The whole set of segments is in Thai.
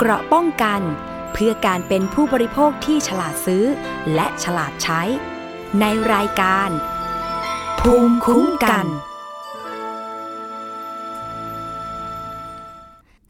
เกราะป้องกัน เพื่อการเป็นผู้บริโภคที่ฉลาดซื้อ และฉลาดใช้ ในรายการ ภูมิคุ้มกัน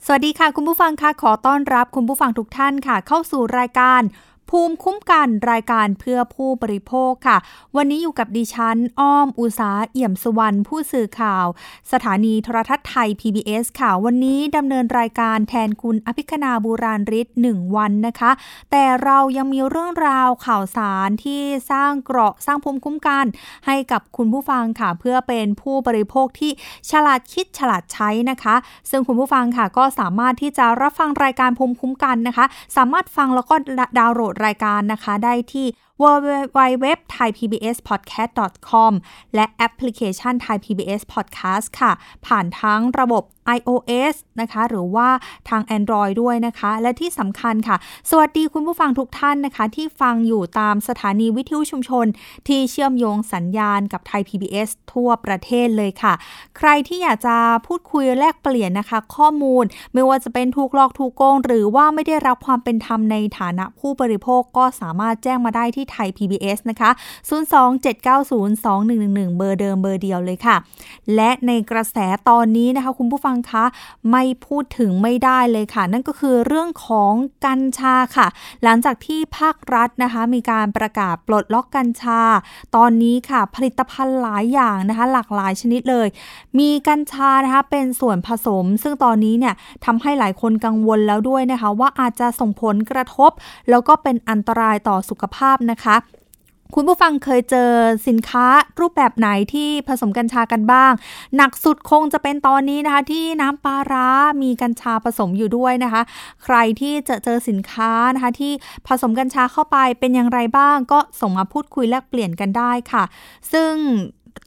สวัสดีค่ะ คุณผู้ฟังค่ะขอต้อนรับคุณผู้ฟังทุกท่านค่ะ เข้าสู่รายการ ภูมิคุ้มกันรายการเพื่อผู้บริโภคค่ะ วันนี้อยู่กับดิฉัน อ้อมอุสาเอี่ยมสุวรรณผู้สื่อข่าว สถานีโทรทัศน์ไทย PBS ค่ะ วันนี้ดำเนินรายการแทนคุณอภิคณาบูราริศหนึ่งวันนะคะ แต่เรายังมีเรื่องราวข่าวสารที่สร้างเกราะสร้างภูมิคุ้มกัน ให้กับคุณผู้ฟังค่ะ เพื่อเป็นผู้บริโภคที่ฉลาดคิดฉลาดใช้นะคะ ซึ่งคุณผู้ฟังค่ะก็สามารถที่จะรับฟังรายการภูมิคุ้มกันนะคะ สามารถฟังแล้วก็ดาวน์โหลดรายการนะคะ ได้ที่ www.thaipbspodcast.com และแอปพลิเคชัน Thai PBS Podcast ค่ะ ผ่านทั้งระบบ iOS นะคะหรือว่าทาง Android ด้วยนะคะ และที่สำคัญค่ะ สวัสดีคุณผู้ฟังทุกท่านนะคะ ที่ฟังอยู่ตามสถานีวิทยุชุมชน ที่เชื่อมโยงสัญญาณกับไทย PBS ทั่วประเทศเลยค่ะ ใครที่อยากจะพูดคุยแลกเปลี่ยนนะคะ ข้อมูลไม่ว่าจะเป็นถูกหลอกถูกโกง หรือว่าไม่ได้รับความเป็นธรรมในฐานะผู้บริโภคก็สามารถแจ้งมาได้ที่ไทย PBS นะคะ 027902111 เบอร์เดิมเบอร์เดียวเลยค่ะ และในกระแสตอนนี้นะคะคุณผู้ฟังคะ ไม่พูดถึงไม่ได้เลยค่ะ นั่นก็คือเรื่องของกัญชาค่ะ หลังจากที่ภาครัฐนะคะ มีการประกาศปลดล็อกกัญชา ตอนนี้ค่ะ ผลิตภัณฑ์หลายอย่างนะคะ หลากหลายชนิดเลย มีกัญชานะคะเป็นส่วนผสม ซึ่งตอนนี้เนี่ยทำให้หลายคนกังวลแล้วด้วยนะคะ ว่าอาจจะส่งผลกระทบ แล้วก็เป็นอันตรายต่อสุขภาพนะคะ คุณผู้ฟังเคยเจอสินค้ารูปแบบไหนที่ผสมกัญชากันบ้าง หนักสุดคงจะเป็นตอนนี้นะคะ ที่น้ำปลาร้ามีกัญชาผสมอยู่ด้วยนะคะ ใครที่จะเจอสินค้านะคะที่ผสมกัญชาเข้าไปเป็นอย่างไรบ้าง ก็ส่งมาพูดคุยแลกเปลี่ยนกันได้ค่ะ ซึ่ง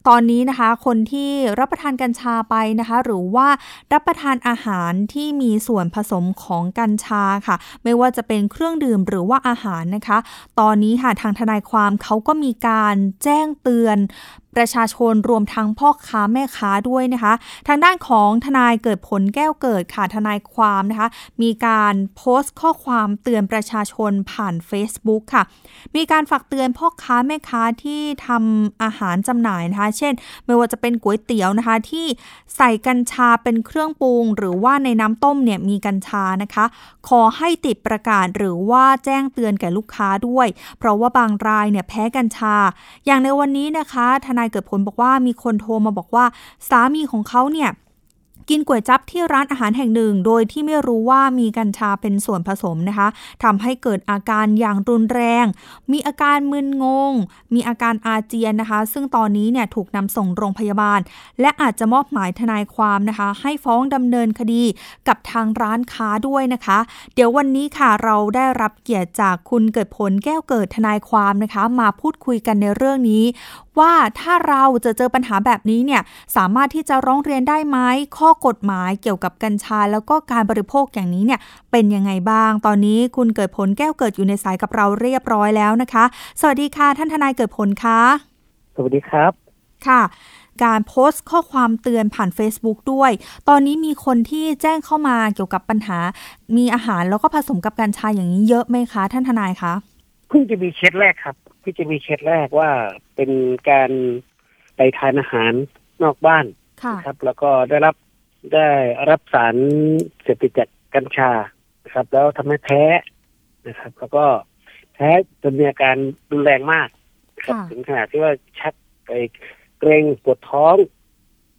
ตอนนี้นะคะ คนที่รับประทานกัญชาไปนะคะ หรือว่ารับประทานอาหารที่มีส่วนผสมของกัญชาค่ะ ไม่ว่าจะเป็นเครื่องดื่มหรือว่าอาหารนะคะ ตอนนี้ค่ะทางทนายความเขาก็มีการแจ้งเตือนประชาชนรวมทั้งพ่อค้าแม่ค้าด้วยนะคะ ทางด้านของทนายเกิดผลแก้วเกิดค่ะทนายความนะคะ มีการโพสต์ข้อความเตือนประชาชนผ่าน Facebook ค่ะ มีการฝากเตือนพ่อค้าแม่ค้าที่ทำอาหารจำหน่ายนะคะ เช่น ไม่ว่าจะเป็นก๋วยเตี๋ยวนะคะ ที่ใส่กัญชาเป็นเครื่องปรุง หรือว่าในน้ำต้มเนี่ยมีกัญชานะคะ ขอให้ติดประกาศหรือว่าแจ้งเตือนแก่ลูกค้าด้วย เพราะว่าบางรายเนี่ยแพ้กัญชา อย่างในวันนี้นะคะทนนายเกิดผลบอกว่ามีคนโทรมาบอกว่า สามีของเขาเนี่ย กินก๋วยจั๊บที่ร้านอาหารแห่งหนึ่ง โดยที่ไม่รู้ว่ามีกัญชาเป็นส่วนผสมนะคะทำให้เกิดอาการอย่างรุนแรง มีอาการมึนงง มีอาการอาเจียนนะคะ ซึ่งตอนนี้เนี่ยถูกนำส่งโรงพยาบาล และอาจจะมอบหมายทนายความนะคะ ให้ฟ้องดำเนินคดีกับทางร้านค้าด้วยนะคะ เดี๋ยววันนี้ค่ะเราได้รับเกียรติจากคุณเกิดผลแก้วเกิดทนายความนะคะ มาพูดคุยกันในเรื่องนี้ ว่าถ้าเราจะเจอปัญหาแบบนี้เนี่ยสามารถที่จะร้องเรียนได้ไหมข้อกฎหมายเกี่ยวกับกัญชา แล้วก็การบริโภคอย่างนี้เนี่ยเป็นยังไงบ้าง ตอนนี้คุณเกิดผลแก้วเกิดอยู่ในสายกับเราเรียบร้อยแล้วนะคะ สวัสดีค่ะท่านทนายเกิดผลคะสวัสดีครับค่ะการโพสต์ข้อความเตือนผ่าน Facebook ด้วย ตอนนี้มีคนที่แจ้งเข้ามาเกี่ยวกับปัญหา มีอาหารแล้วก็ผสมกับกัญชาอย่างนี้เยอะไหมคะ ท่านทนายคะ เพิ่งจะมีเคสแรกครับ เพิ่งจะมีเคสแรกว่าเป็นการไปทานอาหารนอกบ้านค่ะนะครับ แล้วก็ได้รับ ได้รับสารเสพติดจากกัญชานะครับ แล้วทำให้แพ้นะครับ แล้วก็แพ้จนมีอาการรุนแรงมากนะครับค่ะถึงขนาดที่ว่าชักไปเกรงปวดท้อง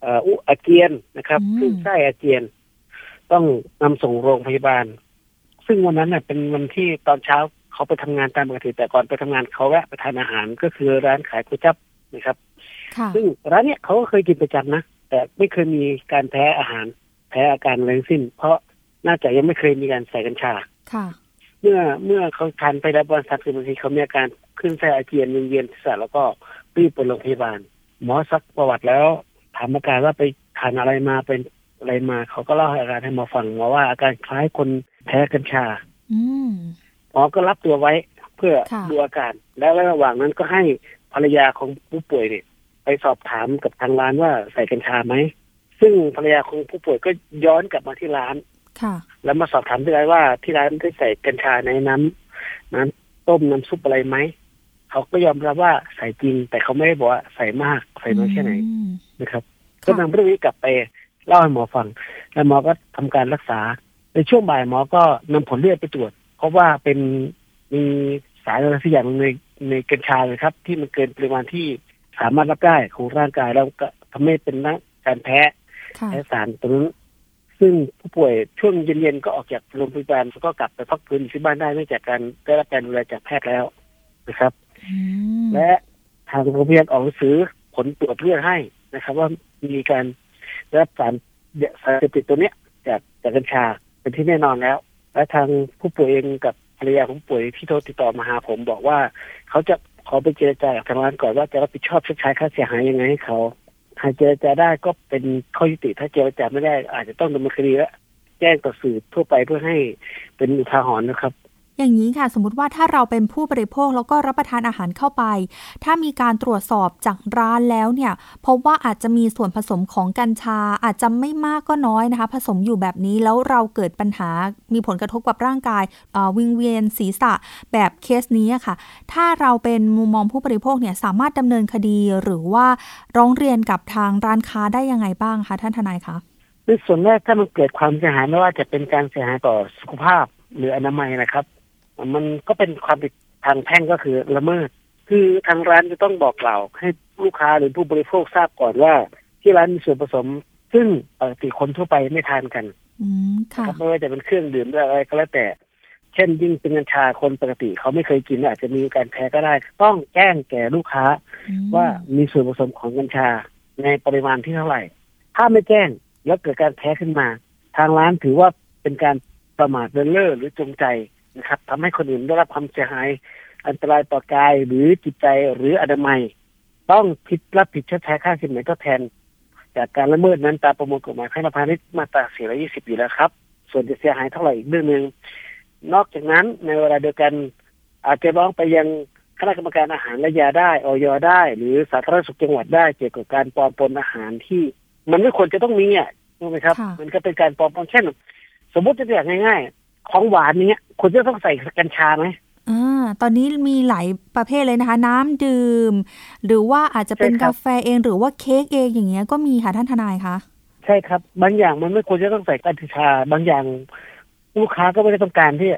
เอ่ออุอาเจียนนะครับอืมขึ้นไส้อาเจียน ต้องนำส่งโรงพยาบาล ซึ่งวันนั้นเน่ะเป็นวันที่ตอนเช้าเขาไปทำงานตามปกติแต่ก่อนไปทำงานเขาแวะไปทานอาหารก็คือร้านขายก๋วยจั๊บนะครับค่ะซึ่งร้านเนี้ยเขาก็เคยกินประจำนะ แต่ไม่เคยมีการแพ้อาหาร แพ้อาการอะไรทั้งสิ้น เพราะน่าจะยังไม่เคยมีการใส่กัญชาค่ะ เมื่อเมื่อเขาทานไปแล้วประมาณสามสิบนาทีเขามีอาการขึ้นไส้อาเจียนวิงเวียนศีรษะแล้วก็รีบไปโรงพยาบาล หมอซักประวัติแล้ว ถามอาการว่าไปทานอะไรมาเป็นอะไรมา เขาก็เล่าอาการให้หมอฟังหมอว่าอาการคล้ายคนแพ้กัญชาอืมหมอก็รับตัวไว้เพื่อค่ะดูอาการ แล้วระหว่างนั้นก็ให้ภรรยาของผู้ป่วยเนี่ยไป สอบถามกับทางร้านว่าใส่กัญชาไหม ซึ่งภรรยาของผู้ป่วยก็ย้อนกลับมาที่ร้าน ค่ะ แล้วมาสอบถามที่ร้านว่าที่ร้านได้ใส่กัญชาในน้ำน้ำต้มน้ำซุปอะไรไหม เขาก็ยอมรับว่าใส่จริง แต่เขาไม่ได้บอกว่าใส่มากใส่น้อยแค่ไหนอืมนะครับค่ะก็นำเรื่องนี้กลับไปเล่าให้หมอฟัง แล้วหมอก็ทำการรักษา ในช่วงบ่ายหมอก็นำผลเลือดไปตรวจ เพราะว่าเป็นมีสารอะไรสักอย่างในในกัญชาเลยครับ ที่มันเกินปริมาณที่ สามารถรับได้ของร่างกายแล้วก็ทำให้เป็นนะการแพ้ค่ะแพ้สารตรงนั้นซึ่งผู้ป่วยช่วงเย็นๆก็ออกจากโรงพยาบาลแล้วก็กลับไปพักฟื้นอยู่ที่บ้านได้เนื่องจากการได้รับการดูแลจากแพทย์แล้วนะครับอืมและทางโรงพยาบาลออกหนังสือผลตรวจเลือดให้นะครับ ว่ามีการได้รับสารสารเสพติดตัวเนี้ยจากจากกัญชาเป็นที่แน่นอนแล้ว และทางผู้ป่วยเองกับภรรยาของผู้ป่วยที่โทรติดต่อมาหาผมบอกว่า เขาจะ ขอไปเจรจากับทางร้านก่อนว่าจะรับผิดชอบชดใช้ค่าเสียหายยังไงให้เขาหากเจรจาได้ก็เป็นข้อยุติถ้าเจรจาไม่ได้อาจจะต้องดำเนินคดีและแจ้งต่อสื่อทั่วไปเพื่อให้เป็นอุทาหรณ์นะครับ อย่างนี้ค่ะ สมมติว่าถ้าเราเป็นผู้บริโภคแล้วก็รับประทานอาหารเข้าไป ถ้ามีการตรวจสอบจากร้านแล้วเนี่ยพบว่าอาจจะมีส่วนผสมของกัญชา อาจจะไม่มากก็น้อยนะคะ ผสมอยู่แบบนี้แล้วเราเกิดปัญหามีผลกระทบกับร่างกายวิงเวียนศีรษะแบบเคสนี้ค่ะ ถ้าเราเป็นมุมมองผู้บริโภคเนี่ยสามารถดำเนินคดีหรือว่าร้องเรียนกับทางร้านค้าได้ยังไงบ้างคะท่านทนายคะในส่วนแรกถ้ามันเกิดความเสียหายไม่ว่าจะเป็นการเสียหายต่อสุขภาพหรืออนามัยนะครับ มันก็เป็นความผิดทางแพ่งก็คือละเมิด คือทางร้านจะต้องบอกกล่าว ให้ลูกค้าหรือผู้บริโภคทราบก่อนว่า ที่ร้านมีส่วนผสม ซึ่งปกติคนทั่วไปไม่ทานกันอืมค่ะครับไม่ว่าจะเป็นเครื่องดื่มหรืออะไรก็แล้วแต่ เช่นยิ่งเป็นกัญชาคนปกติ เขาไม่เคยกินอาจจะมีการแพ้ก็ได้ ต้องแจ้งแก่ลูกค้าอืมว่ามีส่วนผสมของกัญชาในปริมาณที่เท่าไหร่ ถ้าไม่แจ้งแล้วเกิดการแพ้ขึ้นมา ทางร้านถือว่าเป็นการประมาทเลินเล่อหรือจงใจ นะครับทำให้คนอื่นได้รับความเสียหาย อันตรายต่อกายหรือจิตใจหรืออนามัย ต้องผิดรับผิดชดใช้ค่าสินไหมทดแทน จากการละเมิดนั้นตามประมวลกฎหมายแพ่งและพาณิชย์มาตรา 420 อยู่แล้วครับ ส่วนจะเสียหายเท่าไหร่อีกเรื่องหนึ่งนอกจากนั้นในเวลาเดียวกัน อาจจะร้องไปยังคณะกรรมการอาหารและยาได้ออยได้ หรือสาธารณสุขจังหวัดได้เกี่ยวกับการปลอมปนอาหารที่ มันไม่ควรจะต้องมีอะถูกไหมครับค่ะมันก็เป็นการปลอมปนเช่น สมมติจะตัวอย่างง่ายๆ ของหวานเนี้ยควรจะต้องใส่กัญชาไหมอ่าตอนนี้มีหลายประเภทเลยนะคะ น้ำดื่ม หรือว่าอาจจะเป็นใช่ครับกาแฟเองหรือว่าเค้กเองอย่างเงี้ยก็มีค่ะท่านทนายคะใช่ครับ บางอย่างมันไม่ควรจะต้องใส่กัญชา บางอย่างลูกค้าก็ไม่ได้ต้องการที่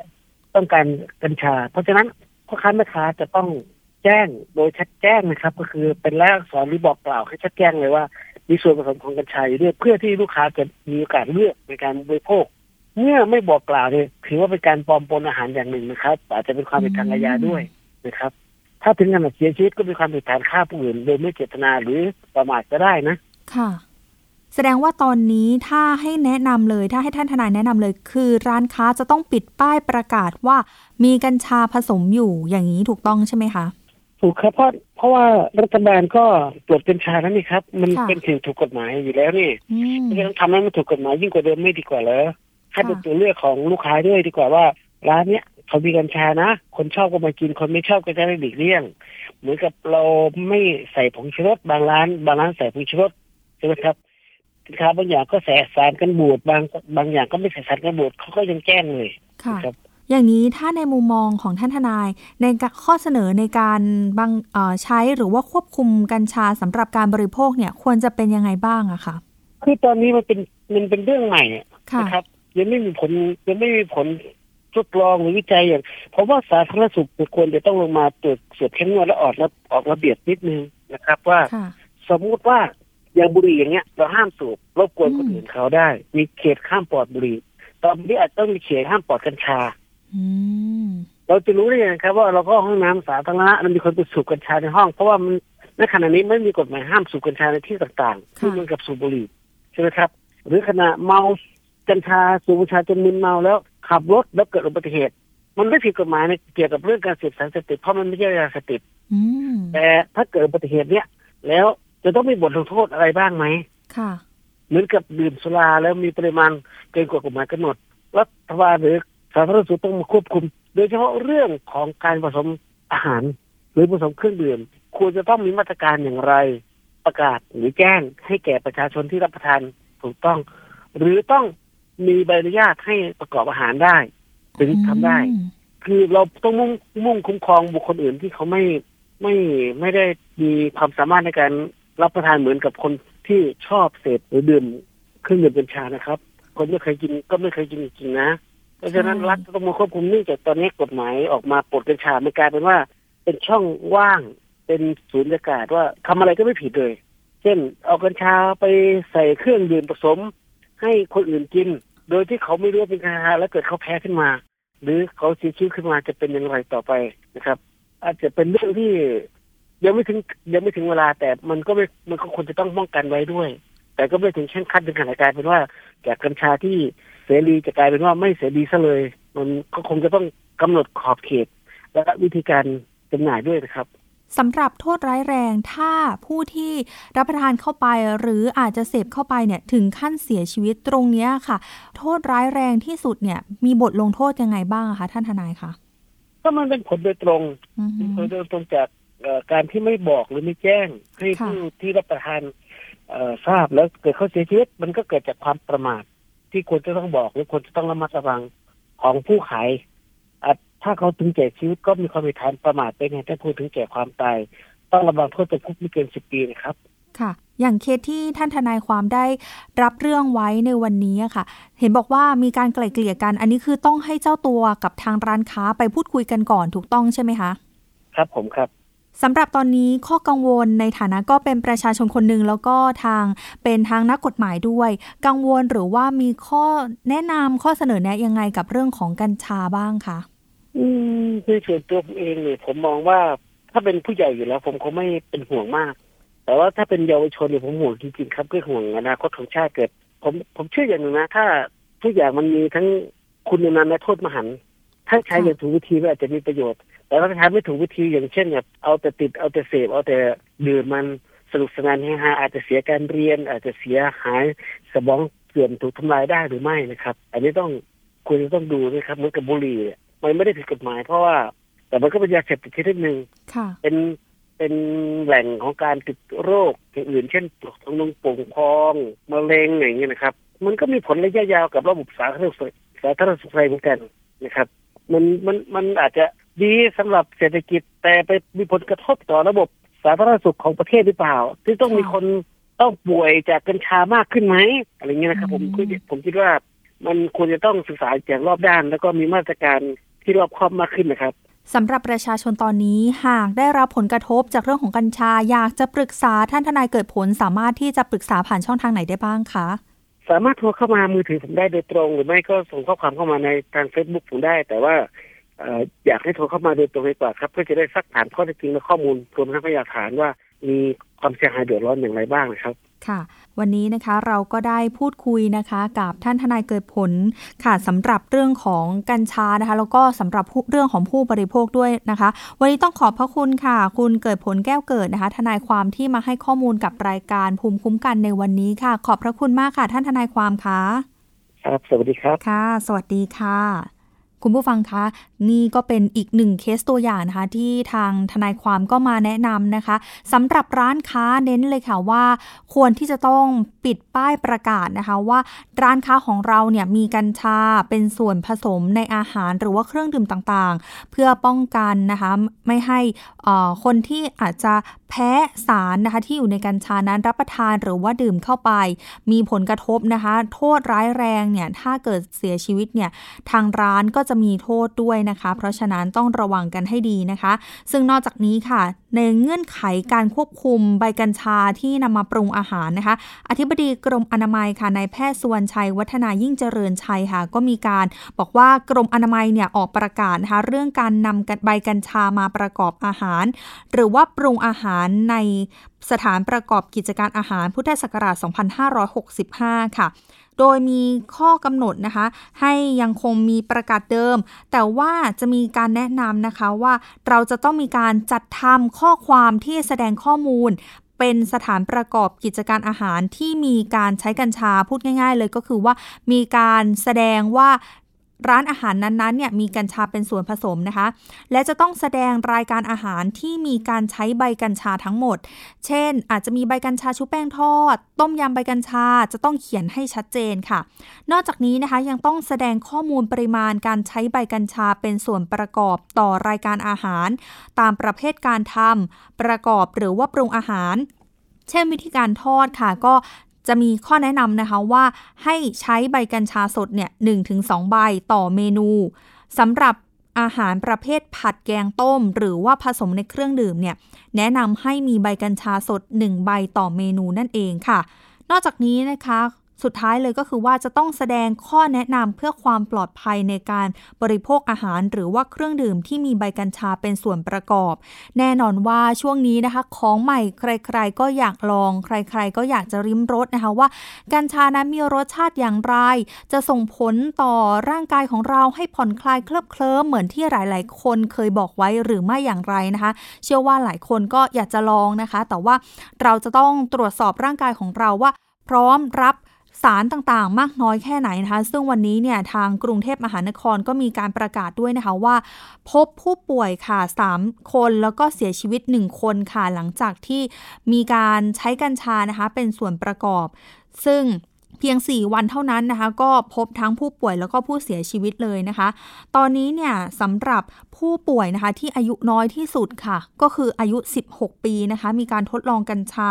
ต้องการกัญชา เพราะฉะนั้นพ่อค้าแม่ค้าจะต้องแจ้งโดยชัดแจ้งนะครับ ก็คือเป็นรายลักษณ์อักษรหรือบอกกล่าวให้ชัดแจ้งเลยว่า มีส่วนผสมของกัญชาอยู่ด้วยเพื่อที่ลูกค้าจะมีโอกาสเลือกในการบริโภค เมื่อไม่บอกกล่าวเนี่ยถือว่าเป็นการปลอมปนอาหารอย่างหนึ่งนะครับ อาจจะเป็นความผิดทางอาญาด้วยนะครับ ถ้าถึงขนาดเสียชีวิตก็เป็นความผิดฐานฆ่าผู้อื่น โดยไม่เจตนาหรือประมาทก็ได้นะค่ะ แสดงว่าตอนนี้ถ้าให้แนะนำเลย ถ้าให้ท่านทนายแนะนำเลย คือร้านค้าจะต้องปิดป้ายประกาศว่ามีกัญชาผสมอยู่อย่างนี้ถูกต้องใช่ไหมคะถูกครับเพราะเพราะว่ารัฐบาลก็ตรวจกัญชาแล้วนี่ครับ มันค่ะเป็นสิ่งถูกกฎหมายอยู่แล้วนี่อืมเพราะฉะนั้นทำให้มันถูกกฎหมายยิ่งกว่าเดิมไม่ดีกว่าเหรอ ให้เป็นค่ะตัวเลือกของลูกค้าด้วยดีกว่าว่า ร้านเนี้ยเขามีกัญชานะ คนชอบก็มากินคนไม่ชอบก็จะได้หลีกเลี่ยง เหมือนกับเราไม่ใส่ผงชูรสบางร้าน บางร้านใส่ผงชูรสใช่ไหมครับสินค้าบางอย่างก็ใส่สารกันบูดบางบางอย่างก็ไม่ใส่สารกันบูดเขาก็ยังแจ้งเลยค่ะนะครับอย่างนี้ถ้าในมุมมองของท่านทนาย ในข้อเสนอในการบังเอ่อใช้หรือว่าควบคุมกัญชาสำหรับการบริโภคเนี่ย ควรจะเป็นยังไงบ้างอะคะคือตอนนี้มันเป็นมันเป็นเรื่องใหม่อะค่ะนะครับ ยังไม่มีผลยังไม่มีผลทดลองหรือวิจัยอย่างเพราะว่าสาธารณสุขควรจะต้องลงมาตรวจสอบเข้มงวดและออกระออกระเบียบนิดนึงนะครับ ว่าค่ะสมมุติว่าอย่างบุหรี่อย่างเงี้ย เราห้ามสูบรบกวนอืมคนอื่นเขาได้ มีเขตห้ามปลอดบุหรี่ตอนนี้อาจต้องมีเขตห้ามปลอดกัญชาอืมเราจะรู้ได้ยังไงครับ ว่าเราก็ห้องน้ำสาธารณะมันมีคนไปสูบกัญชาในห้อง เพราะว่ามันในขณะนี้ไม่มีกฎหมายห้ามสูบกัญชาในที่ต่างๆค่ะที่เหมือนกับสูบบุหรี่ใช่ไหมครับ หรือขณะเมา กัญชาสูบกัญชาจนมึนเมาแล้วขับรถแล้วเกิดอุบัติเหตุ มันไม่ผิดกฎหมายในเกี่ยวกับเรื่องการเสพสารเสพติดเพราะมันไม่ใช่ยาเสพติดอืมแต่ถ้าเกิดอุบัติเหตุเนี้ยแล้วจะต้องมีบทลงโทษอะไรบ้างไหมค่ะเหมือนกับดื่มสุราแล้วมีปริมาณเกินกว่ากฎหมายกำหนดรัฐบาลหรือสาธารณสุขต้องมาควบคุม โดยเฉพาะเรื่องของการผสมอาหาร หรือผสมเครื่องดื่มควรจะต้องมีมาตรการอย่างไรประกาศหรือแจ้งให้แก่ประชาชนที่รับประทานถูกต้อง หรือต้อง มีใบอนุญาตให้ประกอบอาหารได้ ถึงทำได้ คือเราต้องมุ่งมุ่งคุ้มครองบุคคลอื่นที่เขาไม่ไม่ไม่ได้มีความสามารถในการรับประทานเหมือนกับคนที่ชอบเสพหรือดื่มเครื่องดื่มกัญชานะครับ คนไม่เคยกินก็ไม่เคยกินจริงๆนะ เพราะฉะนั้นรัฐต้องมาควบคุมเนื่องจากตอนนี้กฎหมายออกมาปลดกัญชามันกลายเป็นว่า เป็นช่องว่างเป็นศูนย์อากาศว่าทำอะไรก็ไม่ผิดเลย เช่น เอากัญชาไปใส่เครื่องดื่มผสม ให้คนอื่นกิน โดยที่เขาไม่รู้ว่าเป็นกัญชาแล้วเกิดเขาแพ้ขึ้นมา หรือเขาเสียชีวิตขึ้นมาจะเป็นอย่างไรต่อไปนะครับ อาจจะเป็นเรื่องที่ยังไม่ถึงยังไม่ถึงเวลาแต่มันก็ไม่มันก็ควรจะต้องป้องกันไว้ด้วย แต่ก็ไม่ถึงเช่นขั้นถึงขนาดกลายเป็นว่าจากกัญชาที่เสรีจะกลายเป็นว่าไม่เสรีซะเลย มันก็คงจะต้องกำหนดขอบเขต และวิธีการจำหน่ายด้วยนะครับ สำหรับโทษร้ายแรงถ้าผู้ที่รับประทานเข้าไปหรืออาจจะเสพเข้าไปเนี่ยถึงขั้นเสียชีวิตตรงเนี้ยค่ะ โทษร้ายแรงที่สุดเนี่ย มีบทลงโทษยังไงบ้างคะท่านทนายคะก็มันเป็นผลโดยตรงผลโดยตรงจากการที่ไม่บอกหรือไม่แจ้งให้ผู้ที่รับประทานทราบแล้วเกิดเขาเสียชีวิต มันก็เกิดจากความประมาทที่ควรจะต้องบอกหรือควรจะต้องระมัดระวังของผู้ขาย ถ้าเขาถึงแก่ชีวิตก็มีความผิดฐานประมาทไปไงถ้าพูดถึงแก่ความตาย ต้องระวังโทษจำคุกไม่เกินสิบปีนะครับ ค่ะ อย่างเคสที่ท่านทนายความได้รับเรื่องไว้ในวันนี้ค่ะ เห็นบอกว่ามีการไกล่เกลี่ยกัน อันนี้คือต้องให้เจ้าตัวกับทางร้านค้าไปพูดคุยกันก่อนถูกต้องใช่ไหมคะ ครับผมครับสำหรับตอนนี้ข้อกังวลในฐานะก็เป็นประชาชนคนหนึ่งแล้วก็ทางเป็นทางนักกฎหมายด้วย กังวลหรือว่ามีข้อแนะนำข้อเสนอแนะยังไงกับเรื่องของกัญชาบ้างคะ อืมคือส่วนตัวผมเองเนี่ยผมมองว่าถ้าเป็นผู้ใหญ่อยู่แล้ว ผมคงไม่เป็นห่วงมาก แต่ว่าถ้าเป็นเยาวชนเนี่ยผมห่วงจริงๆครับคือห่วงอนาคตของชาติเกิด ผมผมเชื่ออย่างหนึ่งนะ ถ้าทุกอย่างมันมีทั้งคุณนำและโทษมหันถ้าใช้อย่างถูกวิธีก็อาจจะมีประโยชน์ แต่ถ้าใช้ไม่ถูกวิธีอย่างเช่นแบบเอาแต่ติดเอาแต่เสพเอาแต่ดื่มมันสนุกสนานให้ฮาอาจจะเสียการเรียน อาจจะเสียหายสมองเสื่อมถูกทำลายได้หรือไม่นะครับ อันนี้ต้องคุณต้องดูนะครับเหมือนกับบุหรี่ มันไม่ได้ผิดกฎหมาย เพราะว่า แต่มันก็เป็นยาเสพติดชนิดหนึ่งเป็นเป็นแหล่งของการติดโรคอย่างอื่น เช่นปวดท้องป่งพองมะเร็งอย่างเงี้ยนะครับ มันก็มีผลระยะยาวกับระบบสาธารณสุขสาธารณสุขเหมือนกันนะครับ มันมันมันอาจจะดีสำหรับเศรษฐกิจแต่ไปมีผลกระทบต่อระบบสาธารณสุขของประเทศหรือเปล่า ที่ต้องมีคนต้องป่วยจากกัญชามากขึ้นไหมอะไรเงี้ยนะครับ ผมคือผมคิดว่ามันควรจะต้องศึกษาอย่างรอบด้าน แล้วก็มีมาตรการ ที่รอบคอบมากขึ้นนะครับสำหรับประชาชนตอนนี้หากได้รับผลกระทบจากเรื่องของกัญชา อยากจะปรึกษาท่านทนายเกิดผลสามารถที่จะปรึกษาผ่านช่องทางไหนได้บ้างคะสามารถโทรเข้ามามือถือผมได้โดยตรง หรือไม่ก็ส่งข้อความเข้ามาในทางเฟซบุ๊กผมได้ แต่ว่าอยากให้โทรเข้ามาโดยตรงดีกว่าครับ เพื่อจะได้ซักถามข้อเท็จจริงและข้อมูลรวมทั้งพยานฐานว่ามีความเสียหายเดือดร้อนอย่างไรบ้างนะครับ ค่ะ วันนี้นะคะเราก็ได้พูดคุยนะคะ กับท่านทนายเกิดผลค่ะสำหรับเรื่องของกัญชานะคะ แล้วก็สำหรับเรื่องของผู้บริโภคด้วยนะคะ วันนี้ต้องขอบพระคุณค่ะ คุณเกิดผลแก้วเกิดนะคะ ทนายความที่มาให้ข้อมูลกับรายการภูมิคุ้มกันในวันนี้ค่ะ ขอบพระคุณมากค่ะ ท่านทนายความค่ะครับสวัสดีครับค่ะ สวัสดีค่ะ คุณผู้ฟังคะ นี่ก็เป็นอีกหนึ่งเคสตัวอย่างนะคะ ที่ทางทนายความก็มาแนะนำนะคะสำหรับร้านค้าเน้นเลยค่ะว่า ควรที่จะต้องปิดป้ายประกาศนะคะว่าร้านค้าของเราเนี่ยมีกัญชาเป็นส่วนผสมในอาหารหรือว่าเครื่องดื่มต่างๆ เพื่อป้องกันนะคะไม่ให้คนที่อาจจะ แพ้สารนะคะที่อยู่ในกัญชานั้นรับประทานหรือว่าดื่มเข้าไป มีผลกระทบนะคะ โทษร้ายแรงเนี่ยถ้าเกิดเสียชีวิตเนี่ยทางร้านก็จะมีโทษด้วยนะคะ เพราะฉะนั้นต้องระวังกันให้ดีนะคะ ซึ่งนอกจากนี้ค่ะ ในเงื่อนไขการควบคุมใบกัญชาที่นำมาปรุงอาหารนะคะ อธิบดีกรมอนามัยค่ะนายแพทย์สุวรรณชัย วัฒนายิ่งเจริญชัยค่ะก็มีการบอกว่ากรมอนามัยเนี่ยออกประกาศนะคะเรื่องการนำใบกัญชามาประกอบอาหาร หรือว่าปรุงอาหารารในสถานประกอบกิจการอาหารพุทธศักราช 2565 ค่ะ โดยมีข้อกำหนดนะคะ ให้ยังคงมีประกาศเดิม แต่ว่าจะมีการแนะนำนะคะว่าเราจะต้องมีการจัดทำข้อความที่แสดงข้อมูลเป็นสถานประกอบกิจการอาหารที่มีการใช้กัญชาพูดง่าย ๆ เลยก็คือว่ามีการแสดงว่า ร้านอาหารนั้นๆเนี่ยมีกัญชาเป็นส่วนผสมนะคะ และจะต้องแสดงรายการอาหารที่มีการใช้ใบกัญชาทั้งหมด เช่น อาจจะมีใบกัญชาชุบแป้งทอด ต้มยำใบกัญชาจะต้องเขียนให้ชัดเจนค่ะ นอกจากนี้นะคะยังต้องแสดงข้อมูลปริมาณการใช้ใบกัญชาเป็นส่วนประกอบต่อรายการอาหาร ตามประเภทการทำประกอบหรือว่าปรุงอาหารเช่นวิธีการทอดค่ะ ก็ จะมีข้อแนะนำนะคะว่าให้ใช้ใบกัญชาสดเนี่ย1-2 ใบต่อเมนูสำหรับอาหารประเภทผัดแกงต้ม หรือว่าผสมในเครื่องดื่มเนี่ยแนะนำให้มีใบกัญชาสด 1 ใบต่อเมนูนั่นเองค่ะ นอกจากนี้นะคะ สุดท้ายเลยก็คือว่าจะต้องแสดงข้อแนะนำเพื่อความปลอดภัยในการบริโภคอาหาร หรือว่าเครื่องดื่มที่มีใบกัญชาเป็นส่วนประกอบ แน่นอนว่าช่วงนี้นะคะ ของใหม่ใคร ๆ ก็อยากลอง ใคร ๆ ก็อยากจะริมรสนะคะว่า กัญชานั้นมีรสชาติอย่างไร จะส่งผลต่อร่างกายของเราให้ผ่อนคลายเคลิบเคลิ้มเหมือนที่หลาย ๆ คนเคยบอกไว้หรือไม่อย่างไรนะคะ เชื่อว่าหลายคนก็อยากจะลองนะคะ แต่ว่าเราจะต้องตรวจสอบร่างกายของเราว่า พร้อมรับ สารต่างๆ มากน้อยแค่ไหนนะคะ ซึ่งวันนี้เนี่ยทางกรุงเทพมหานครก็มีการประกาศด้วยนะคะว่า พบผู้ป่วยค่ะ 3 คนแล้วก็เสียชีวิต 1 คนค่ะ หลังจากที่มีการใช้กัญชานะคะ เป็นส่วนประกอบ ซึ่ง พียง 4 วันเท่านั้นนะคะ ก็พบทั้งผู้ป่วยแล้วก็ผู้เสียชีวิตเลยนะคะ ตอนนี้เนี่ยสำหรับผู้ป่วยนะคะที่อายุน้อยที่สุดค่ะ ก็คืออายุ 16 ปีนะคะ มีการทดลองกัญชา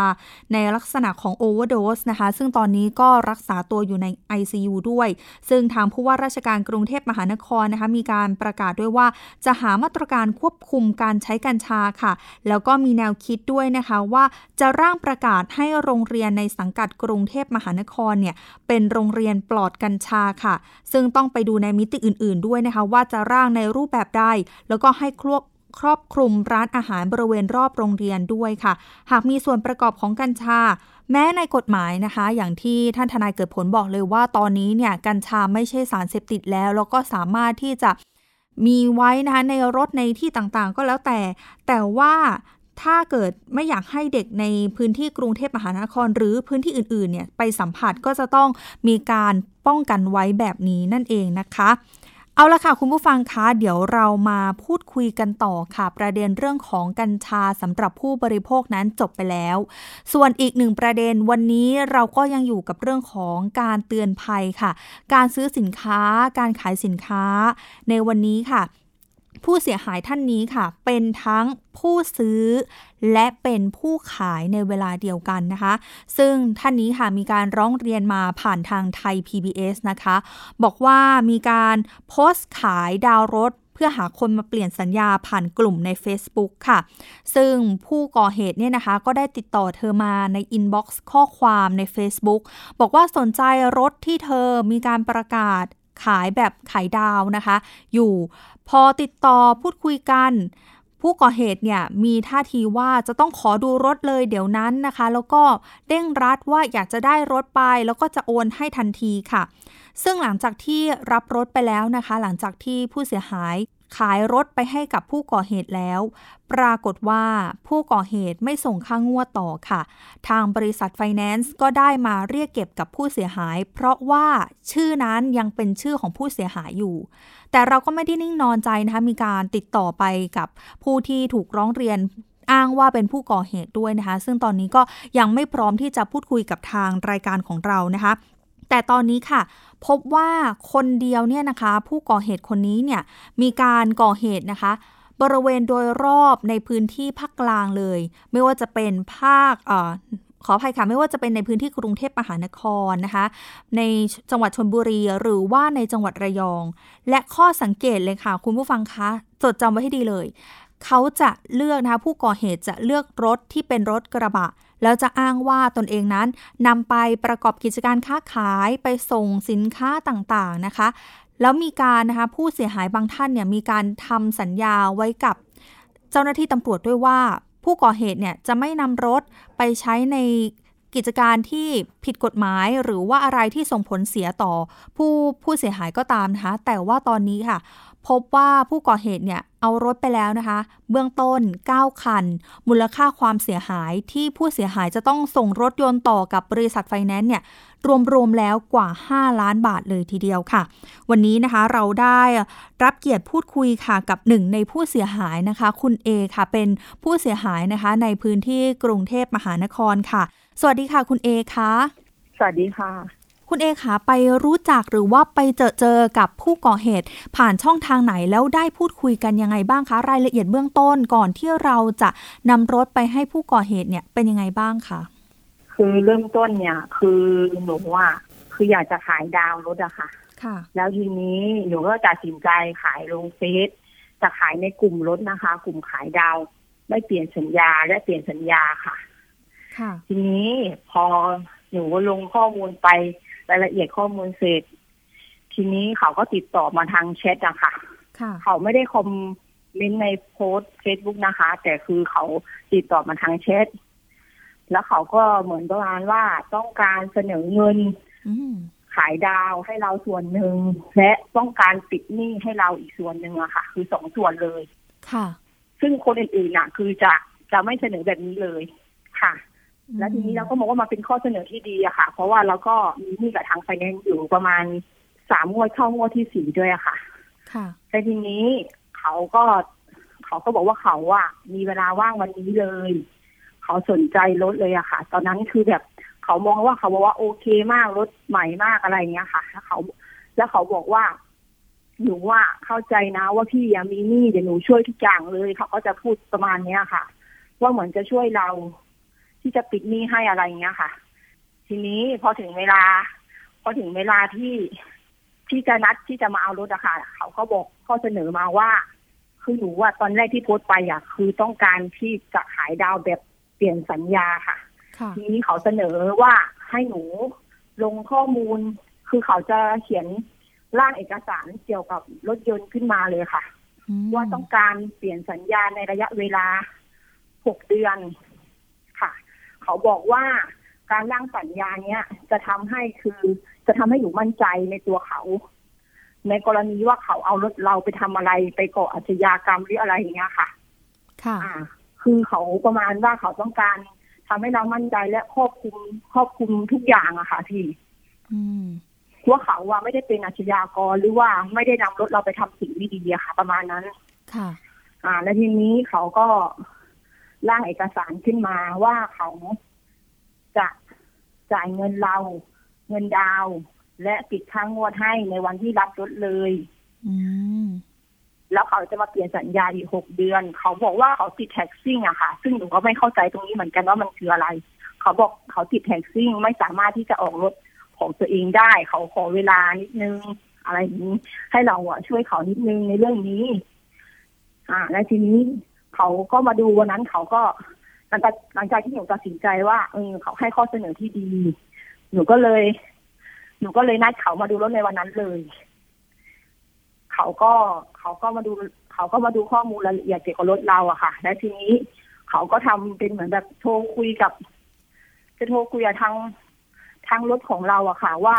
ในลักษณะของโอเวอร์โดสนะคะ ซึ่งตอนนี้ก็รักษาตัวอยู่ใน ICU ด้วย ซึ่งทางผู้ว่าราชการกรุงเทพมหานครนะคะ มีการประกาศด้วยว่าจะหามาตรการควบคุมการใช้กัญชาค่ะ แล้วก็มีแนวคิดด้วยนะคะว่าจะร่างประกาศให้โรงเรียนในสังกัดกรุงเทพมหานครเนี่ยเป็นโรงเรียนปลอดกัญชาค่ะ ซึ่งต้องไปดูในมิติอื่น ๆ ด้วยนะคะ ว่าจะร่างในรูปแบบใดแล้วก็ให้ครอบครอบคลุมร้านอาหารบริเวณรอบโรงเรียนด้วยค่ะ หากมีส่วนประกอบของกัญชา แม้ในกฎหมายนะคะ อย่างที่ท่านทนายเกิดผลบอกเลยว่าตอนนี้เนี่ยกัญชาไม่ใช่สารเสพติดแล้ว แล้วก็สามารถที่จะมีไว้นะคะในรถในที่ต่างๆ ก็แล้วแต่ แต่ว่า ถ้าเกิดไม่อยากให้เด็กในพื้นที่กรุงเทพมหานคร หรือพื้นที่อื่นๆเนี่ยไปสัมผัสก็จะต้องมีการป้องกันไว้แบบนี้นั่นเองนะคะเอาละค่ะคุณผู้ฟังคะเดี๋ยวเรามาพูดคุยกันต่อค่ะ ประเด็นเรื่องของกัญชาสำหรับผู้บริโภคนั้นจบไปแล้ว ส่วนอีกหนึ่งประเด็นวันนี้เราก็ยังอยู่กับเรื่องของการเตือนภัยค่ะ การซื้อสินค้า การขายสินค้า ในวันนี้ค่ะ ผู้เสียหายท่านนี้ค่ะ เป็นทั้งผู้ซื้อ และเป็นผู้ขายในเวลาเดียวกันนะคะ ซึ่งท่านนี้ค่ะมีการร้องเรียนมาผ่านทางไทย PBS นะคะ บอกว่ามีการโพสต์ขายดาวรถเพื่อหาคนมาเปลี่ยนสัญญาผ่านกลุ่มใน Facebook ค่ะ ซึ่งผู้ก่อเหตุเนี่ยนะคะ ก็ได้ติดต่อเธอมาในอินบ็อกซ์ข้อความใน Facebook บอกว่าสนใจรถที่เธอมีการประกาศ ขายแบบขายดาวนะคะ อยู่พอติดต่อพูดคุยกัน ผู้ก่อเหตุเนี่ยมีท่าทีว่าจะต้องขอดูรถเลยเดี๋ยวนั้นนะคะ แล้วก็เร่งรัดว่าอยากจะได้รถไป แล้วก็จะโอนให้ทันทีค่ะ ซึ่งหลังจากที่รับรถไปแล้วนะคะ หลังจากที่ผู้เสียหาย ขายรถไปให้กับผู้ก่อเหตุแล้ว ปรากฏว่าผู้ก่อเหตุไม่ส่งค่างวดต่อค่ะ ทางบริษัทไฟแนนซ์ก็ได้มาเรียกเก็บกับผู้เสียหาย เพราะว่าชื่อนั้นยังเป็นชื่อของผู้เสียหายอยู่ แต่เราก็ไม่ได้นิ่งนอนใจนะคะมีการติดต่อไปกับผู้ที่ถูกร้องเรียนอ้างว่าเป็นผู้ก่อเหตุด้วยนะคะ ซึ่งตอนนี้ก็ยังไม่พร้อมที่จะพูดคุยกับทางรายการของเรานะคะ แต่ตอนนี้ค่ะ พบว่าคนเดียวเนี่ยนะคะ ผู้ก่อเหตุคนนี้เนี่ยมีการก่อเหตุนะคะ บริเวณโดยรอบในพื้นที่ภาคกลางเลย ไม่ว่าจะเป็นภาคขออภัยค่ะ ไม่ว่าจะเป็นในพื้นที่กรุงเทพมหานครนะคะ ในจังหวัดชนบุรีหรือว่าในจังหวัดระยอง และข้อสังเกตเลยค่ะ คุณผู้ฟังคะ จดจำไว้ให้ดีเลย เขาจะเลือกนะคะผู้ก่อเหตุจะเลือกรถที่เป็นรถกระบะ แล้วจะอ้างว่าตนเองนั้นนำไปประกอบกิจการค้าขายไปส่งสินค้าต่างๆนะคะ แล้วมีการนะคะผู้เสียหายบางท่านเนี่ยมีการทำสัญญาไว้กับเจ้าหน้าที่ตำรวจด้วยว่า ผู้ก่อเหตุเนี่ยจะไม่นำรถไปใช้ในกิจการที่ผิดกฎหมายหรือว่าอะไรที่ส่งผลเสียต่อผู้ผู้เสียหายก็ตามนะคะแต่ว่าตอนนี้ค่ะ พบว่าผู้ก่อเหตุเนี่ยเอารถไปแล้วนะคะ เบื้องต้น 9 คัน มูลค่าความเสียหายที่ผู้เสียหายจะต้องส่งรถยนต์ต่อกับบริษัทไฟแนนซ์เนี่ยรวมๆแล้วกว่า 5 ล้านบาทเลยทีเดียวค่ะ วันนี้นะคะเราได้รับเกียรติพูดคุยค่ะกับหนึ่งในผู้เสียหายนะคะ คุณเอค่ะ เป็นผู้เสียหายนะคะ ในพื้นที่กรุงเทพมหานครค่ะ สวัสดีค่ะ คุณเอคะสวัสดีค่ะ คุณเอคะไปรู้จักหรือว่าไปเจอเจอกับผู้ก่อเหตุ ผ่านช่องทางไหนแล้วได้พูดคุยกันยังไงบ้างคะ รายละเอียดเบื้องต้นก่อนที่เราจะนำรถไปให้ผู้ก่อเหตุเนี่ยเป็นยังไงบ้างคะคือเริ่มต้นเนี่ย คือหนูว่าคืออยากจะขายดาวรถอะค่ะ ค่ะ แล้วทีนี้หนูก็ตัดสินใจขายลงเฟซจะขายในกลุ่มรถนะคะ กลุ่มขายดาวไม่เปลี่ยนสัญญาและเปลี่ยนสัญญาค่ะ ค่ะ ทีนี้พอหนูลงข้อมูลไป รายละเอียดข้อมูลเสร็จ ทีนี้เขาก็ติดต่อมาทางแชทอะค่ะ เขาไม่ได้คอมเมนต์ในโพสเฟซบุ๊กนะคะ แต่คือเขาติดต่อมาทางแชทแล้วเขาก็เหมือนประมาณว่าต้องการเสนอเงินขายดาวให้เราส่วนหนึ่งและต้องการปิดหนี้ให้เราอีกส่วนหนึ่งอะค่ะ คือสองส่วนเลย ค่ะ ซึ่งคนอื่นๆน่ะ คือจะจะไม่เสนอแบบนี้เลย ค่ะ แล้วทีนี้เราก็มองว่ามันเป็นข้อเสนอที่ดีอะค่ะ เพราะว่าเราก็มีหนี้กับทางไฟแนนซ์อยู่ประมาณสามงวดเข้างวดที่สี่ด้วยอะค่ะ ค่ะแต่ทีนี้เขาก็เขาก็บอกว่าเขาอะมีเวลาว่างวันนี้เลย เขาสนใจรถเลยอะค่ะ ตอนนั้นคือแบบเขามองว่าเขาบอกว่าโอเคมากรถใหม่มากอะไรเงี้ยค่ะแล้วเขา แล้วเขาบอกว่าหนูว่าเข้าใจนะว่าพี่ยมีหนี้เดี๋ยวหนูช่วยทุกอย่างเลยเขาก็จะพูดประมาณเนี้ยค่ะ ว่าเหมือนจะช่วยเรา ที่จะปิดหนี้ให้อะไรเงี้ยค่ะ ทีนี้พอถึงเวลา พอถึงเวลาที่ที่จะนัดที่จะมาเอารถอะค่ะ เขาก็บอกข้อเสนอมาว่า คือหนูว่าตอนแรกที่โพสต์ไปอะคือต้องการที่จะขายดาวแบบเปลี่ยนสัญญาค่ะ ทีนี้เขาเสนอว่าให้หนูลงข้อมูล คือเขาจะเขียนร่างเอกสารเกี่ยวกับรถยนต์ขึ้นมาเลยค่ะ ว่าต้องการเปลี่ยนสัญญาในระยะเวลาหกเดือน เขาบอกว่าการร่างสัญญาเนี้ยจะทำให้คือจะทำให้หนูมั่นใจในตัวเขา ในกรณีว่าเขาเอารถเราไปทำอะไรไปก่ออาชญากรรมหรืออะไรอย่างเงี้ยค่ะ ค่ะคือเขาประมาณว่าเขาต้องการทำให้เรามั่นใจและครอบคุมครอบคุมทุกอย่างอะค่ะพี่ว่าเขาว่าไม่ได้เป็นอาชญากรหรือว่าไม่ได้นำรถเราไปทำสิ่งไม่ดีอะค่ะ ประมาณนั้น ค่ะ อ่า แล้วทีนี้เขาก็ ร่างเอกสารขึ้นมาว่าเขาจะจ่ายเงินเรา เงินดาว และปิดค่างวดให้ในวันที่รับรถเลยแล้วเขาจะมาเปลี่ยนสัญญาอีกหกเดือน เขาบอกว่าเขาติดแท็กซิ่งอะค่ะ ซึ่งหนูก็ไม่เข้าใจตรงนี้เหมือนกันว่ามันคืออะไร เขาบอกเขาติดแท็กซิ่งไม่สามารถที่จะออกรถของตัวเองได้ เขาขอเวลานิดนึงอะไรนี้ ให้เราอะช่วยเขานิดนึงในเรื่องนี้ อ่า และทีนี้ เขาก็มาดูวันนั้นเขาก็หลังจากหลังจากที่หนูตัดสินใจว่าเออเขาให้ข้อเสนอที่ดี หนูก็เลย หนูก็เลยนัดเขามาดูรถในวันนั้นเลย เขาก็เขาก็มาดู เขาก็มาดูข้อมูลรายละเอียดเกี่ยวกับรถเราอะค่ะ และทีนี้เขาก็ทำเป็นเหมือนแบบโทรคุยกับ จะโทรคุยกับทางทางรถของเราอะค่ะ ว่า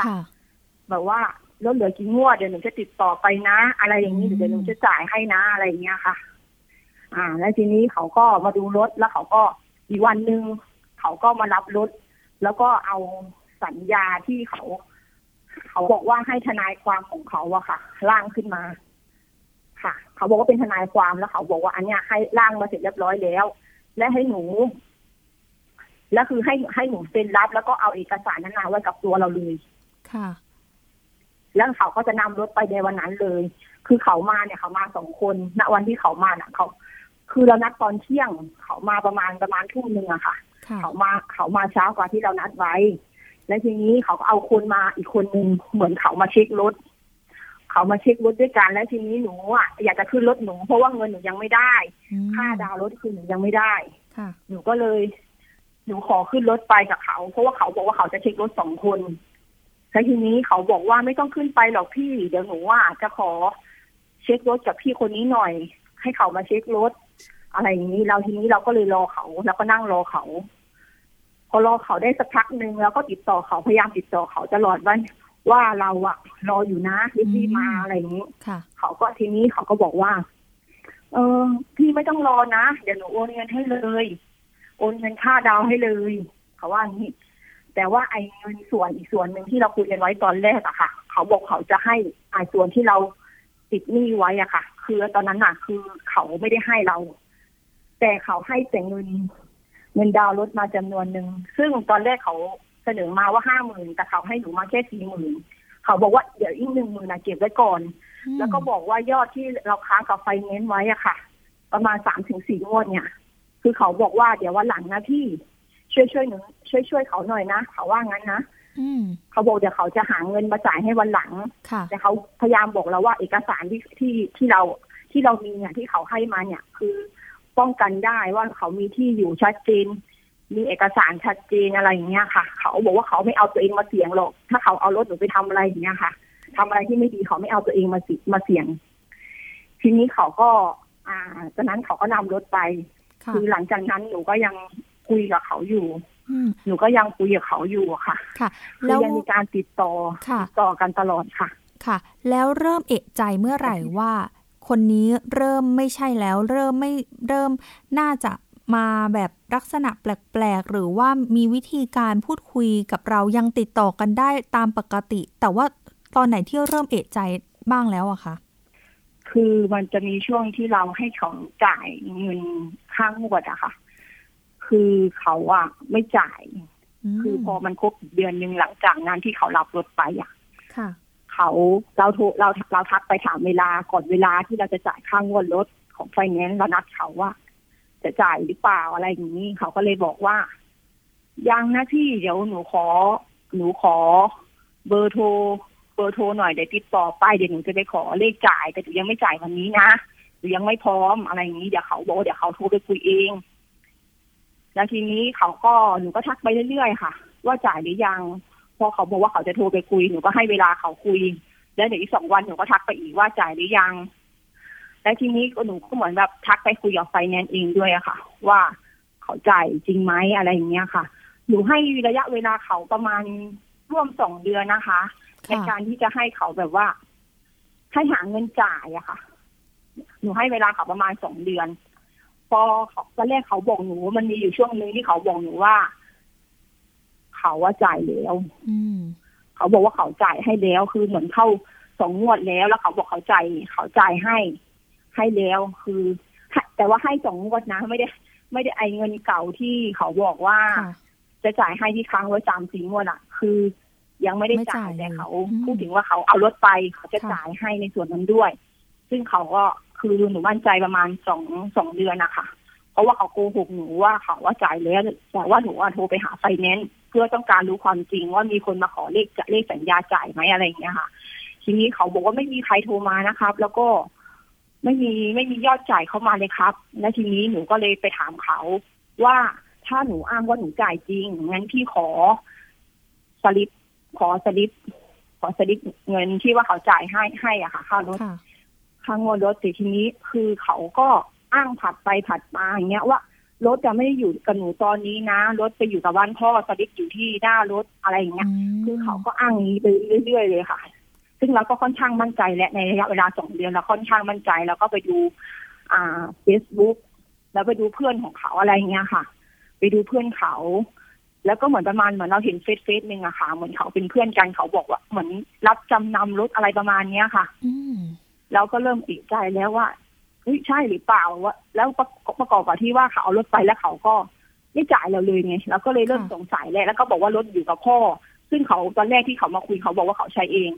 แบบว่ารถเหลือกี่งวดเดี๋ยวหนูจะติดต่อไปนะ อะไรอย่างนี้เดี๋ยวหนูจะจ่ายให้นะอะไรอย่างเงี้ยค่ะ อ่า แล้วทีนี้เขาก็มาดูรถแล้วเขาก็อีกวันหนึ่งเขาก็มารับรถ แล้วก็เอาสัญญาที่เขา เขาบอกว่าให้ทนายความของเขาอะค่ะ ร่างขึ้นมา ค่ะ เขาบอกว่าเป็นทนายความแล้วเขาบอกว่าอันเนี้ยให้ร่างมาเสร็จเรียบร้อยแล้ว และให้หนูแล้วคือให้ให้หนูเซ็นรับ แล้วก็เอาเอกสารนั้นไว้กับตัวเราเลยค่ะ แล้วเขาก็จะนำรถไปในวันนั้นเลย คือเขามาเนี่ยเขามาสองคน ณ วันที่เขามาน่ะ เขา คือเรานัดตอนเที่ยง เขามาประมาณประมาณทุ่มหนึ่งอะค่ะ เขามาเขามาเช้ากว่าที่เรานัดไว้ และทีนี้เขาก็เอาคนมาอีกคนหนึ่งเหมือนเขามาเช็ครถ เขามาเช็ครถด้วยกัน และทีนี้หนูอะอยากจะขึ้นรถหนูเพราะว่าเงินหนูยังไม่ได้ ค่าดาวรถคือหนูยังไม่ได้หนูก็เลย หนูขอขึ้นรถไปกับเขา เพราะว่าเขาบอกว่าเขาจะเช็ครถสองคนแล้วทีนี้เขาบอกว่าไม่ต้องขึ้นไปหรอกพี่ เดี๋ยวหนูอะจะขอเช็ครถกับพี่คนนี้หน่อย ให้เขามาเช็ครถ อะไรอย่างนี้เราทีนี้เราก็เลยรอเขาแล้วก็นั่งรอเขา พอรอเขาได้สักพักหนึ่งแล้วก็ติดต่อเขาพยายามติดต่อเขาตลอดว่าว่าเราอะรออยู่นะรีบมาอะไรอย่างนี้เขาก็ทีนี้เขาก็บอกว่า เออ พี่ไม่ต้องรอนะเดี๋ยวหนูโอนเงินให้เลย โอนเงินค่าดาวให้เลย เขาว่างี้แต่ว่าไอ้เงินส่วนอีกส่วนหนึ่งที่เราคุยกันไว้ตอนแรกอะค่ะ เขาบอกเขาจะให้ไอ้ส่วนที่เราติดหนี้ไว้อะค่ะ คือตอนนั้นอะคือเขาไม่ได้ให้เรา แต่เขาให้แต่เงิน เงินดาวน์รถมาจำนวนหนึ่ง ซึ่งตอนแรกเขาเสนอมาว่าห้าหมื่นแต่เขาให้หนูมาแค่สี่หมื่นเขาบอกว่าเดี๋ยวอีกหนึ่งหมื่นนะเก็บไว้ก่อน แล้วก็บอกว่ายอดที่เราค้างกับไฟแนนซ์ไว้อะค่ะ ประมาณสามถึงสี่งวดเนี่ย คือเขาบอกว่าเดี๋ยววันหลังนะพี่ช่วยช่วยหนูช่วยช่วยเขาหน่อยนะเขาว่างั้นนะอืมเขาบอกเดี๋ยวเขาจะหาเงินมาจ่ายให้วันหลังค่ะแต่เขาพยายามบอกเราว่าเอกสารที่ที่ที่เราที่เรามีเนี่ยที่เขาให้มาเนี่ย คือ ป้องกันได้ว่าเขามีที่อยู่ชัดเจน มีเอกสารชัดเจนอะไรอย่างเงี้ยค่ะ เขาบอกว่าเขาไม่เอาตัวเองมาเสี่ยงหรอก ถ้าเขาเอารถหนูไปทำอะไรอย่างเงี้ยค่ะทำอะไรที่ไม่ดีเขาไม่เอาตัวเองมาสิมาเสี่ยง ทีนี้เขาก็ อ่าตอนนั้นเขาก็นำรถไปค่ะคือหลังจากนั้นหนูก็ยังคุยกับเขาอยู่อืมหนูก็ยังคุยกับเขาอยู่อะค่ะ ค่ะคืแล้วอยังมีการติดต่อค่ะติดต่อกันตลอดค่ะ ค่ะ แล้วเริ่มเอะใจเมื่อไหร่ว่า คนนี้เริ่มไม่ใช่แล้ว เริ่มไม่เริ่มน่าจะมาแบบลักษณะแปลกๆ หรือว่ามีวิธีการพูดคุยกับเรายังติดต่อกันได้ตามปกติ แต่ว่าตอนไหนที่เริ่มเอะใจบ้างแล้วอะคะคือมันจะมีช่วงที่เราให้เขาจ่ายเงินค่างวดอะค่ะ คือเขาอะไม่จ่ายมคือพอมันครบเดือนหนึ่งหลังจากนั้นที่เขารับรถไปอะค่ะ เขาเราโทรเราเราทักไปถามเวลาก่อนเวลาที่เราจะจ่ายค่างวดรถของไฟแนนซ์เรานัดเขาว่า จะจ่ายหรือเปล่าอะไรอย่างนี้เขาก็เลยบอกว่า ยังนะพี่เดี๋ยวหนูขอ หนูขอ เบอร์โทรเบอร์โทรหน่อยเดี๋ยวติดต่อไปเดี๋ยวหนูจะไปขอเลขจ่ายแต่หนูยังไม่จ่ายวันนี้นะหนูยังไม่พร้อมอะไรอย่างนี้เดี๋ยวเขาบอกเดี๋ยวเขาโทรไปคุยเองแล้วทีนี้เขาก็หนูก็ทักไปเรื่อยๆค่ะ ว่าจ่ายหรือยัง พอเขาบอกว่าเขาจะโทรไปคุยหนูก็ให้เวลาเขาคุย แล้วเดี๋ยวอีกสองวันหนูก็ทักไปอีกว่าจ่ายหรือยัง แล้วทีนี้หนูก็เหมือนแบบทักไปคุยกับไฟแนนซ์เองด้วยอะค่ะ ว่าเขาจ่ายจริงไหมอะไรอย่างเงี้ยค่ะ หนูให้ระยะเวลาเขาประมาณร่วมสองเดือนนะคะในค่ะการที่จะให้เขาแบบว่า ให้หาเงินจ่ายอะค่ะ หนูให้เวลาเขาประมาณสองเดือน พอเขาตอนแรกเขาบอกหนูมันมีอยู่ช่วงนึงที่เขาบอกหนูว่า เขาว่าจ่ายแล้วอืมเขาบอกว่าเขาจ่ายให้แล้ว คือเหมือนเข้าสองงวดแล้ว แล้วเขาบอกเขาจ่ายเขาจ่ายให้ ให้แล้ว คือให้แต่ว่าให้สองงวดนะ ไม่ได้ ไม่ได้ไอเงินเก่าที่เขาบอกว่าค่ะจะจ่ายให้ที่ค้างไว้สามสี่งวดอะคือยังไม่ได้ไม่จ่าจ่ายยแต่เขาอืมพูดถึงว่าเขาเอารถไปเขาจะค่ะจ่ายให้ในส่วนนั้นด้วย ซึ่งเขาก็คือหนูมั่นใจประมาณสองสองเดือนนะคะเพราะว่าเขาโกหกหนูว่าเขาว่าจ่ายแล้วแต่ว่าหนูว่าโทรไปหาไฟแนนซ์ เพื่อต้องการรู้ความจริงว่ามีคนมาขอเลขเลขสัญญาจ่ายไหมอะไรอย่างเงี้ยค่ะ ทีนี้เขาบอกว่าไม่มีใครโทรมานะครับ แล้วก็ไม่มีไม่มียอดจ่ายเข้ามาเลยครับ และทีนี้หนูก็เลยไปถามเขาว่าถ้าหนูอ้างว่าหนูจ่ายจริงงั้นพี่ขอสลิปขอสลิปขอสลิปเงินที่ว่าเขาจ่ายให้ให้อะค่ะค่ารถค่ะค่างวดรถแต่ทีนี้คือเขาก็อ้างผัดไปผัดมาอย่างเงี้ยว่า รถจะไม่ได้อยู่กับหนูตอนนี้นะ รถไปอยู่กับบ้านพ่อสลิปอยู่ที่หน้ารถอะไรอย่างเงี้ย คือเขาก็อ้างอย่างนี้ไปเรื่อยๆเลยค่ะ ซึ่งเราก็ค่อนข้างมั่นใจและในระยะเวลาสองเดือนเราค่อนข้างมั่นใจแล้วก็ไปดู อ่าเฟซบุ๊กแล้วไปดูเพื่อนของเขาอะไรอย่างเงี้ยค่ะ ไปดูเพื่อนเขา แล้วก็เหมือนประมาณเหมือนเราเห็นเฟซเฟซหนึ่งอะค่ะ เหมือนเขาเป็นเพื่อนกันเขาบอกว่า เหมือนรับจำนำรถอะไรประมาณเนี้ยค่ะอืมเราก็เริ่มติดใจแล้วว่า เฮ้ยใช่หรือเปล่าวะแล้วประประกอบกับที่ว่าเขาเอารถไปแล้วเขาก็ไม่จ่ายเราเลยไงเราก็เลยเริ่มค่ะสงสัยแล้วแล้วก็บอกว่ารถอยู่กับพ่อ ซึ่งเขาตอนแรกที่เขามาคุยเขาบอกว่าเขาใช้เอง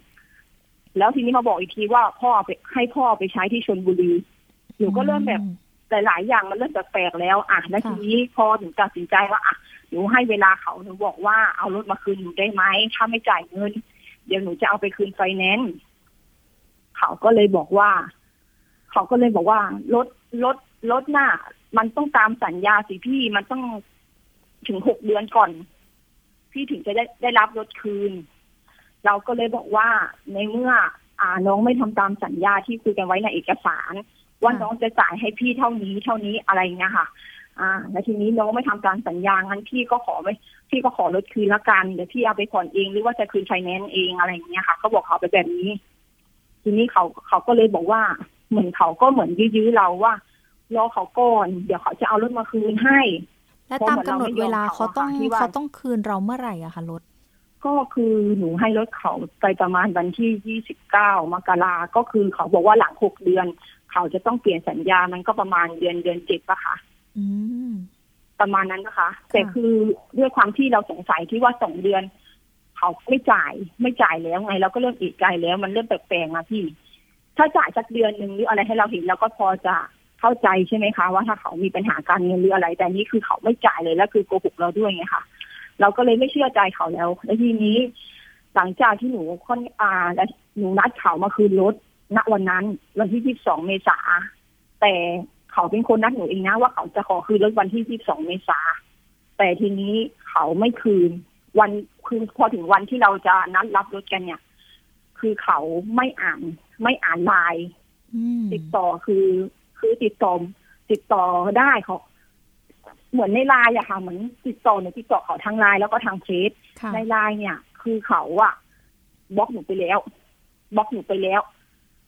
แล้วทีนี้มาบอกอีกทีว่าพ่อเอาไปให้พ่อไปใช้ที่ชนบุรีหนูก็เริ่มแบบหลาย ๆ อย่างมันเริ่มแปลกๆแล้วอะแล้วค่ะทีนี้พอหนูตัดสินใจว่าอะหนูให้เวลาเขาหนูบอกว่าเอารถมาคืนหนูได้ไหมถ้าไม่จ่ายเงิน เดี๋ยวหนูจะเอาไปคืนไฟแนนซ์เขาก็เลยบอกว่า เขาก็เลยบอกว่ารถรถรถน่ะมันต้องตามสัญญาสิพี่มันต้องถึงหกเดือนก่อน พี่ถึงจะได้ได้รับรถคืน เราก็เลยบอกว่าในเมื่อ อ่าน้องไม่ทำตามสัญญาที่คุยกันไว้ในเอกสาร ว่าน้องจะจ่ายให้พี่เท่านี้เท่านี้อะไรเงี้ยค่ะ อ่าแล้วทีนี้น้องไม่ทำตามสัญญางั้นพี่ก็ขอไม่พี่ก็ขอลดคืนละกันเดี๋ยวพี่เอาไปผ่อนเองหรือว่าจะคืนไฟแนนซ์เองอะไรอย่างเงี้ยค่ะก็บอกเขาไปแบบนี้ ทีนี้เขาเขาก็เลยบอกว่า เหมือนเขาก็เหมือนยื้อๆเราว่ารอเขาก่อนเดี๋ยวเขาจะเอารถมาคืนให้ และตามกำหนดเวลาเขาต้องเขาต้องคืนเราเมื่อไหร่อะคะรถ ก็คือหนูให้รถเขาไปประมาณวันที่ยี่สิบเก้ามกราก็คือเขาบอกว่าหลังหกเดือน เขาจะต้องเปลี่ยนสัญญามันก็ประมาณเดือนเดือนเจ็ดปะคะอืมประมาณนั้นนะคะ แต่คือด้วยความที่เราสงสัยที่ว่าสองเดือน เขาไม่จ่ายไม่จ่ายแล้วไงเราก็เริ่มอีกใจแล้ว มันเริ่มแปลกๆนะพี่ ถ้าจ่ายสักเดือนหนึ่งหรืออะไรให้เราเห็นเราก็พอจะเข้าใจใช่ไหมคะ ว่าถ้าเขามีปัญหาการเงินหรืออะไร แต่นี่คือเขาไม่จ่ายเลยแล้วคือโกหกเราด้วยไงคะเราก็เลยไม่เชื่อใจเขาแล้ว แล้วทีนี้ หลังจากที่หนูค่อนอาและหนูนัดเขามาคืนรถณวันนั้น วันที่ยี่สองเมษาแต่เขาเป็นคนนัดหนูเองนะว่าเขาจะขอคืนรถวันที่ยี่สองเมษาแต่ทีนี้เขาไม่คืน วันคือพอถึงวันที่เราจะนัดรับรถกันเนี่ย คือเขาไม่อ่าน ไม่อ่านไลน์อืมติดต่อคือ คือติดต่อติดต่อได้เขาเหมือนในไลน์อะค่ะเหมือนติดต่อเนี่ยติดต่อเขาทางไลน์แล้วก็ทางเฟซค่ะในไลน์เนี่ย คือเขาอะบล็อกหนูไปแล้วบล็อกหนูไปแล้ว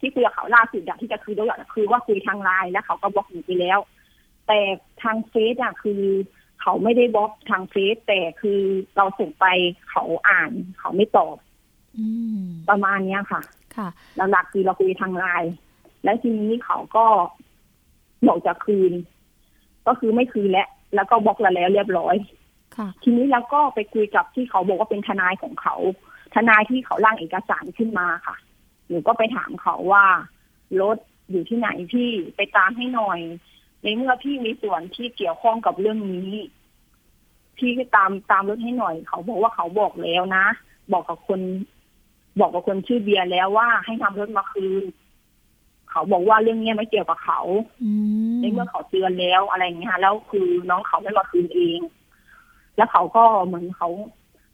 ที่คุยกับเขาล่าสุดอะที่จะคือด้วยอะคือว่าคุยทางไลน์แล้วเขาก็บล็อกหนูไปแล้ว แต่ทางเฟซอะคือเขาไม่ได้บล็อกทางเฟซแต่คือเราส่งไปเขาอ่าน เขาไม่ตอบอืมประมาณเนี้ยค่ะ ค่ะหลักๆคือเราคุยทางไลน์แล้วทีนี้เขาก็บอกจะคืน ก็คือไม่คืนแล้วแล้วก็บล็อกเราแล้วเรียบร้อย ค่ะ ทีนี้เราก็ไปคุยกับที่เขาบอกว่าเป็นทนายของเขา ทนายที่เขาร่างเอกสารขึ้นมาค่ะหนูก็ไปถามเขาว่ารถอยู่ที่ไหนพี่ไปตามให้หน่อย ในเมื่อพี่มีส่วนที่เกี่ยวข้องกับเรื่องนี้ พี่ก็ตามตามรถให้หน่อย เขาบอกว่าเขาบอกแล้วนะ บอกกับคน บอกกับคนชื่อเบียร์แล้วว่าให้ทำรถมาคืนเขาบอกว่าเรื่องเนี้ยไม่เกี่ยวกับเขาอืมในเมื่อเขาเตือนแล้วอะไรอย่างเงี้ยค่ะแล้วคือน้องเขาไม่มาคืนเอง แล้วเขาก็เหมือนเขา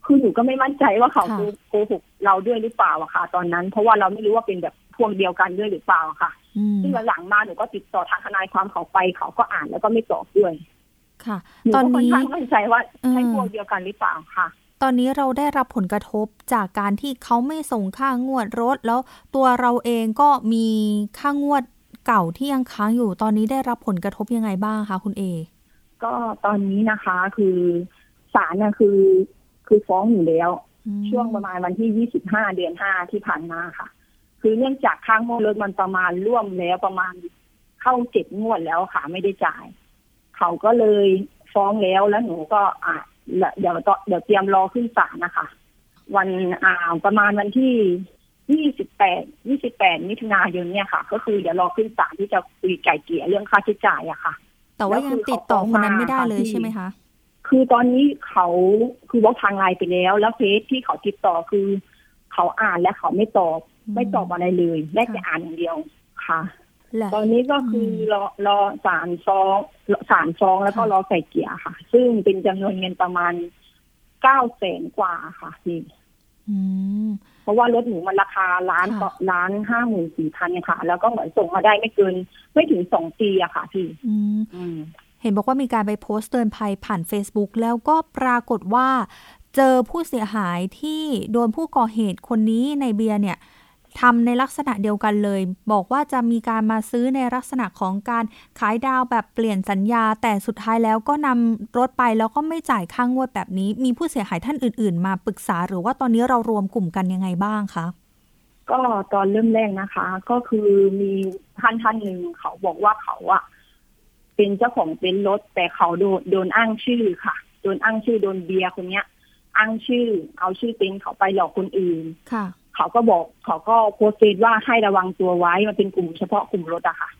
คือหนูก็ไม่มั่นใจว่าเขาโกหกเราด้วยหรือเปล่าอะค่ะ ตอนนั้น เพราะว่าเราไม่รู้ว่าเป็นแบบพวกเดียวกันด้วยหรือเปล่าอะค่ะอืมซึ่งหลังๆมาหนูก็ติดต่อทางทนายความเขาไป เขาก็อ่านแล้วก็ไม่ตอบด้วย ค่ะหนูตอนก็ค่อนนี้ข้างมั่นใจว่าใช่เออพวกเดียวกันหรือเปล่าค่ะ ตอนนี้เราได้รับผลกระทบจากการที่เขาไม่ส่งค่างวดรถ แล้วตัวเราเองก็มีค่างวดเก่าที่ยังค้างอยู่ ตอนนี้ได้รับผลกระทบยังไงบ้างคะคุณเอ ก็ตอนนี้นะคะคือศาลน่ะคือ คือฟ้องอยู่แล้วอืมช่วงประมาณวันที่25เดือน5ที่ผ่านมาค่ะ คือเนื่องจากข้างงวดรถมันประมาณร่วมแล้วประมาณเข้าเจ็ดงวดแล้วค่ะไม่ได้จ่าย เขาก็เลยฟ้องแล้วแล้วหนูก็อะ เดี๋ยวต่อเดี๋ยวเตรียมรอขึ้นศาลนะคะ วันอ่าประมาณวันที่28 28มิถุนายนเนี่ยค่ะ ก็คือเดี๋ยวรอขึ้นศาลที่จะคุยไก่เกลี่ยเรื่องค่าใช้จ่ายอะค่ะ แต่ว่ายังติดต่อคนนั้นไม่ได้เลยแล้วคือเขาใช่ไหมคะ คือตอนนี้เขาคือบล็อกทางไลน์ไปแล้ว แล้วเฟซที่เขาติดต่อคือ เขาอ่านและเขาไม่ตอบอืมไม่ตอบอะไรเลยได้แต่ค่ะอ่านอย่างเดียวค่ะแหละ ตอนนี้ก็คืออมรอรอสารฟ้องสารฟ้องแล้วก็ค่ะรอไก่เกลี่ยค่ะ ซึ่งเป็นจำนวนเงินประมาณเก้าแสนกว่าค่ะพี่อืมเพราะว่ารถหนูมันราคาล้านค่ะต่อล้านห้าหมื่นสี่พันค่ะ แล้วก็เหมือนส่งมาได้ไม่เกิน ไม่ถึงสองปีอะค่ะพี่อืมอืมเห็นบอกว่ามีการไปโพสต์เตือนภัยผ่าน Facebook แล้วก็ปรากฏว่า เจอผู้เสียหายที่โดนผู้ก่อเหตุคนนี้ในเบียร์เนี่ย ทำในลักษณะเดียวกันเลย บอกว่าจะมีการมาซื้อในลักษณะของการขายดาวแบบเปลี่ยนสัญญา แต่สุดท้ายแล้วก็นำรถไปแล้วก็ไม่จ่ายค่างวดแบบนี้ มีผู้เสียหายท่านอื่น ๆ มาปรึกษา หรือว่าตอนนี้เรารวมกลุ่มกันยังไงบ้างคะก็ตอนเริ่มแรกนะคะ ก็คือมีท่านท่านหนึ่งเขาบอกว่าเขาอะเป็นเจ้าของเต็นท์รถ แต่เขาโดนโดนอ้างชื่อค่ะโดนอ้างชื่อโดนเบียร์คนเนี้ย อ้างชื่อ เอาชื่อเต็นท์เขาไปหลอกคนอื่นค่ะ เขาก็บอกเขาก็โพสต์เฟซว่าให้ระวังตัวไว้มันเป็นกลุ่มเฉพาะกลุ่มรถอะค่ะ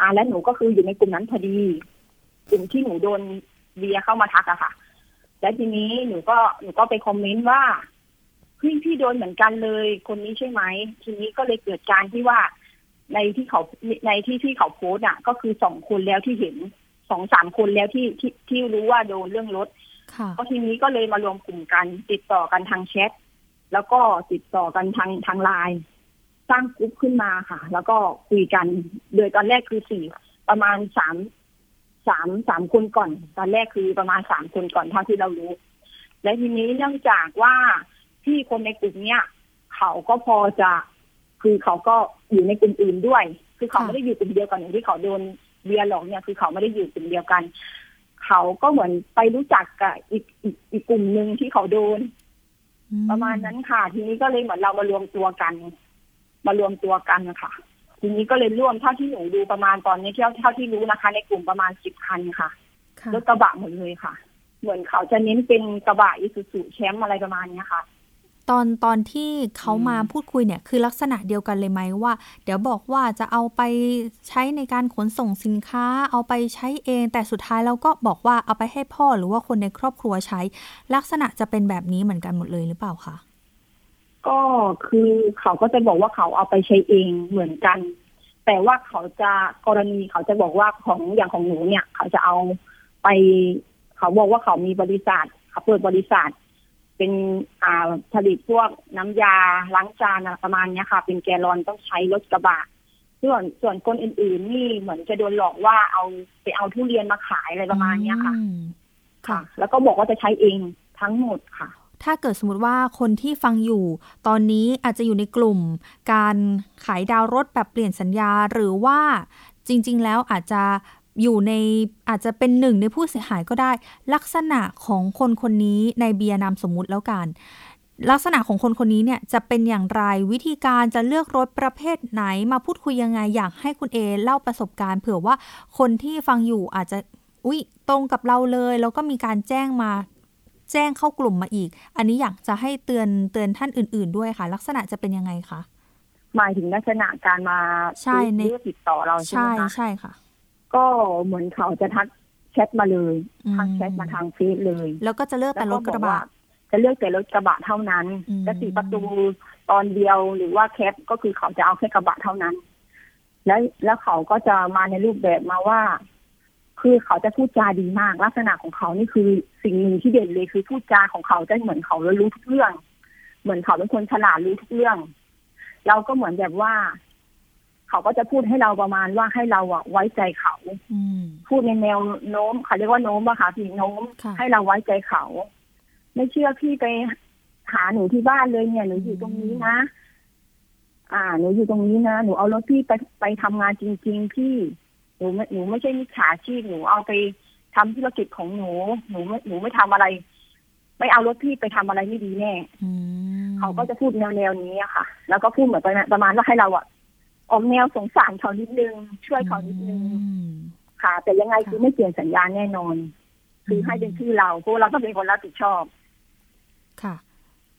อ่าและหนูก็คืออยู่ในกลุ่มนั้นพอดี กลุ่มที่หนูโดนเบียร์เข้ามาทักอะค่ะ และทีนี้หนูก็หนูก็ไปคอมเมนต์ว่าพี่พี่โดนเหมือนกันเลย คนนี้ใช่ไหมทีนี้ก็เลยเกิดการที่ว่าในที่เขาในที่ที่เขาโพสต์อะก็คือสองคนแล้วที่เห็นสองสามคนแล้วที่ที่ที่รู้ว่าโดนเรื่องรถค่ะก็ทีนี้ก็เลยมารวมกลุ่มกันติดต่อกันทางแชท แล้วก็ติดต่อกันทางทางไลน์สร้างกลุ่มขึ้นมาค่ะ แล้วก็คุยกัน โดยตอนแรกคือสี่ประมาณสามสามสามคนก่อน ตอนแรกคือประมาณสามคนก่อนเท่าที่เรารู้ และทีนี้เนื่องจากว่าที่คนในกลุ่มเนี้ยเขาก็พอจะคือเขาก็อยู่ในกลุ่มอื่นด้วย คือเขาไม่ได้อยู่กลุ่มเดียวกันอย่างที่เขาโดนเบียร์หลอกเนี่ย คือเขาไม่ได้อยู่กลุ่มเดียวกัน เขาก็เหมือนไปรู้จักกับอีกอีกอีกกลุ่มหนึ่งที่เขาโดน ประมาณนั้นค่ะ ทีนี้ก็เลยเหมือนเรามารวมตัวกัน มารวมตัวกันนะคะทีนี้ก็เลยร่วมเท่าที่หนูดูประมาณตอนนี้เท่าเท่าที่รู้นะคะ ในกลุ่มประมาณสิบคันค่ะค่ะรถกระบะหมดเลยค่ะ เหมือนเขาจะเน้นเป็นกระบะอิซูซุแชมป์อะไรประมาณเนี้ยค่ะ ตอนตอนที่เขามาพูดคุยเนี่ยคือลักษณะเดียวกันเลยไหมว่า เดี๋ยวบอกว่าจะเอาไปใช้ในการขนส่งสินค้า เอาไปใช้เอง แต่สุดท้ายเราก็บอกว่าเอาไปให้พ่อหรือว่าคนในครอบครัวใช้ ลักษณะจะเป็นแบบนี้เหมือนกันหมดเลยหรือเปล่าคะก็คือเขาก็จะบอกว่าเขาเอาไปใช้เองเหมือนกัน แต่ว่าเขาจะกรณีเขาจะบอกว่าของอย่างของหนูเนี่ย เขาจะเอาไป เขาบอกว่าเขามีบริษัทเขาเปิดบริษัท เป็นอ่าผลิตพวกน้ำยาล้างจานอะไรประมาณเนี้ยค่ะ เป็นแกลลอนต้องใช้รถกระบะส่วนส่วนคนอื่น ๆ นี่เหมือนจะโดนหลอกว่าเอาไปเอาทุเรียนมาขายอะไรประมาณเนี้ยค่ะอืมค่ะ แล้วก็บอกว่าจะใช้เองทั้งหมดค่ะ ถ้าเกิดสมมติว่าคนที่ฟังอยู่ ตอนนี้อาจจะอยู่ในกลุ่ม การขายดาวรถแบบเปลี่ยนสัญญาหรือว่าจริง ๆ แล้วอาจจะ อยู่ในอาจจะเป็นหนึ่งในผู้เสียหายก็ได้ ลักษณะของคนคนนี้ในเบียร์นามสมมุติแล้วกันลักษณะของคนคนนี้เนี่ยจะเป็นอย่างไรวิธีการจะเลือกรถประเภทไหนมาพูดคุยยังไงอยากให้คุณเอเล่าประสบการณ์ เผื่อว่าคนที่ฟังอยู่อาจจะอุ้ยตรงกับเราเลย แล้วก็มีการแจ้งมาแจ้งเข้ากลุ่มมาอีก อันนี้อยากจะให้เตือนเตือนท่านอื่น ๆ ด้วยค่ะ ลักษณะจะเป็นยังไงคะหมายถึงลักษณะการมาใช่ในซื้อหรือติดต่อเราใช่ไหใช่มคะใช่ค่ะ ก็เหมือนเขาจะทักแชทมาเลยอืมทักแชทมาทางเฟซเลย แล้วก็จะเลือกแต่รถกระบะจะเลือกแต่รถกระบะเท่านั้นอืมจะสี่ประตูตอนเดียวหรือว่าแคปก็คือเขาจะเอาแค่กระบะเท่านั้น แล้วแล้วเขาก็จะมาในรูปแบบมาว่า คือเขาจะพูดจาดีมาก ลักษณะของเขานี่คือสิ่งหนึ่งที่เด่นเลยคือพูดจาของเขาจะเหมือนเขารู้ทุกเรื่อง เหมือนเขาเป็นคนฉลาดรู้ทุกเรื่อง เราก็เหมือนแบบว่า เขาก็จะพูดให้เราประมาณว่าให้เราอะไว้ใจเขาอืมพูดในแนวโน้มเขาเรียกว่าโน้มอะค่ะพี่โน้มค่ะให้เราไว้ใจเขา ไม่เชื่อพี่ไปหาหนูที่บ้านเลยเนี่ยหนูอยู่ตรงนี้นะ อ่า หนูอยู่ตรงนี้นะหนูเอารถพี่ไปไปทำงานจริง ๆ พี่หนูไม่หนูไม่ใช่มิจฉาชีพหนูเอาไปทำธุรกิจของหนู หนูไม่หนูไม่ทำอะไร ไม่เอารถพี่ไปทำอะไรไม่ดีแน่อืมเขาก็จะพูดแนวแนวๆนี้อะค่ะ แล้วก็พูดเหมือนประมาณประมาณว่าให้เราอะ ออกแนวสงสารเขานิดนึง ช่วยเขานิดนึงอืมค่ะ แต่ยังไงค่ะคือไม่เปลี่ยนสัญญาณแน่นอน คือให้เป็นชื่อเราเพราะเราต้องเป็นคนรับผิดชอบ ค่ะ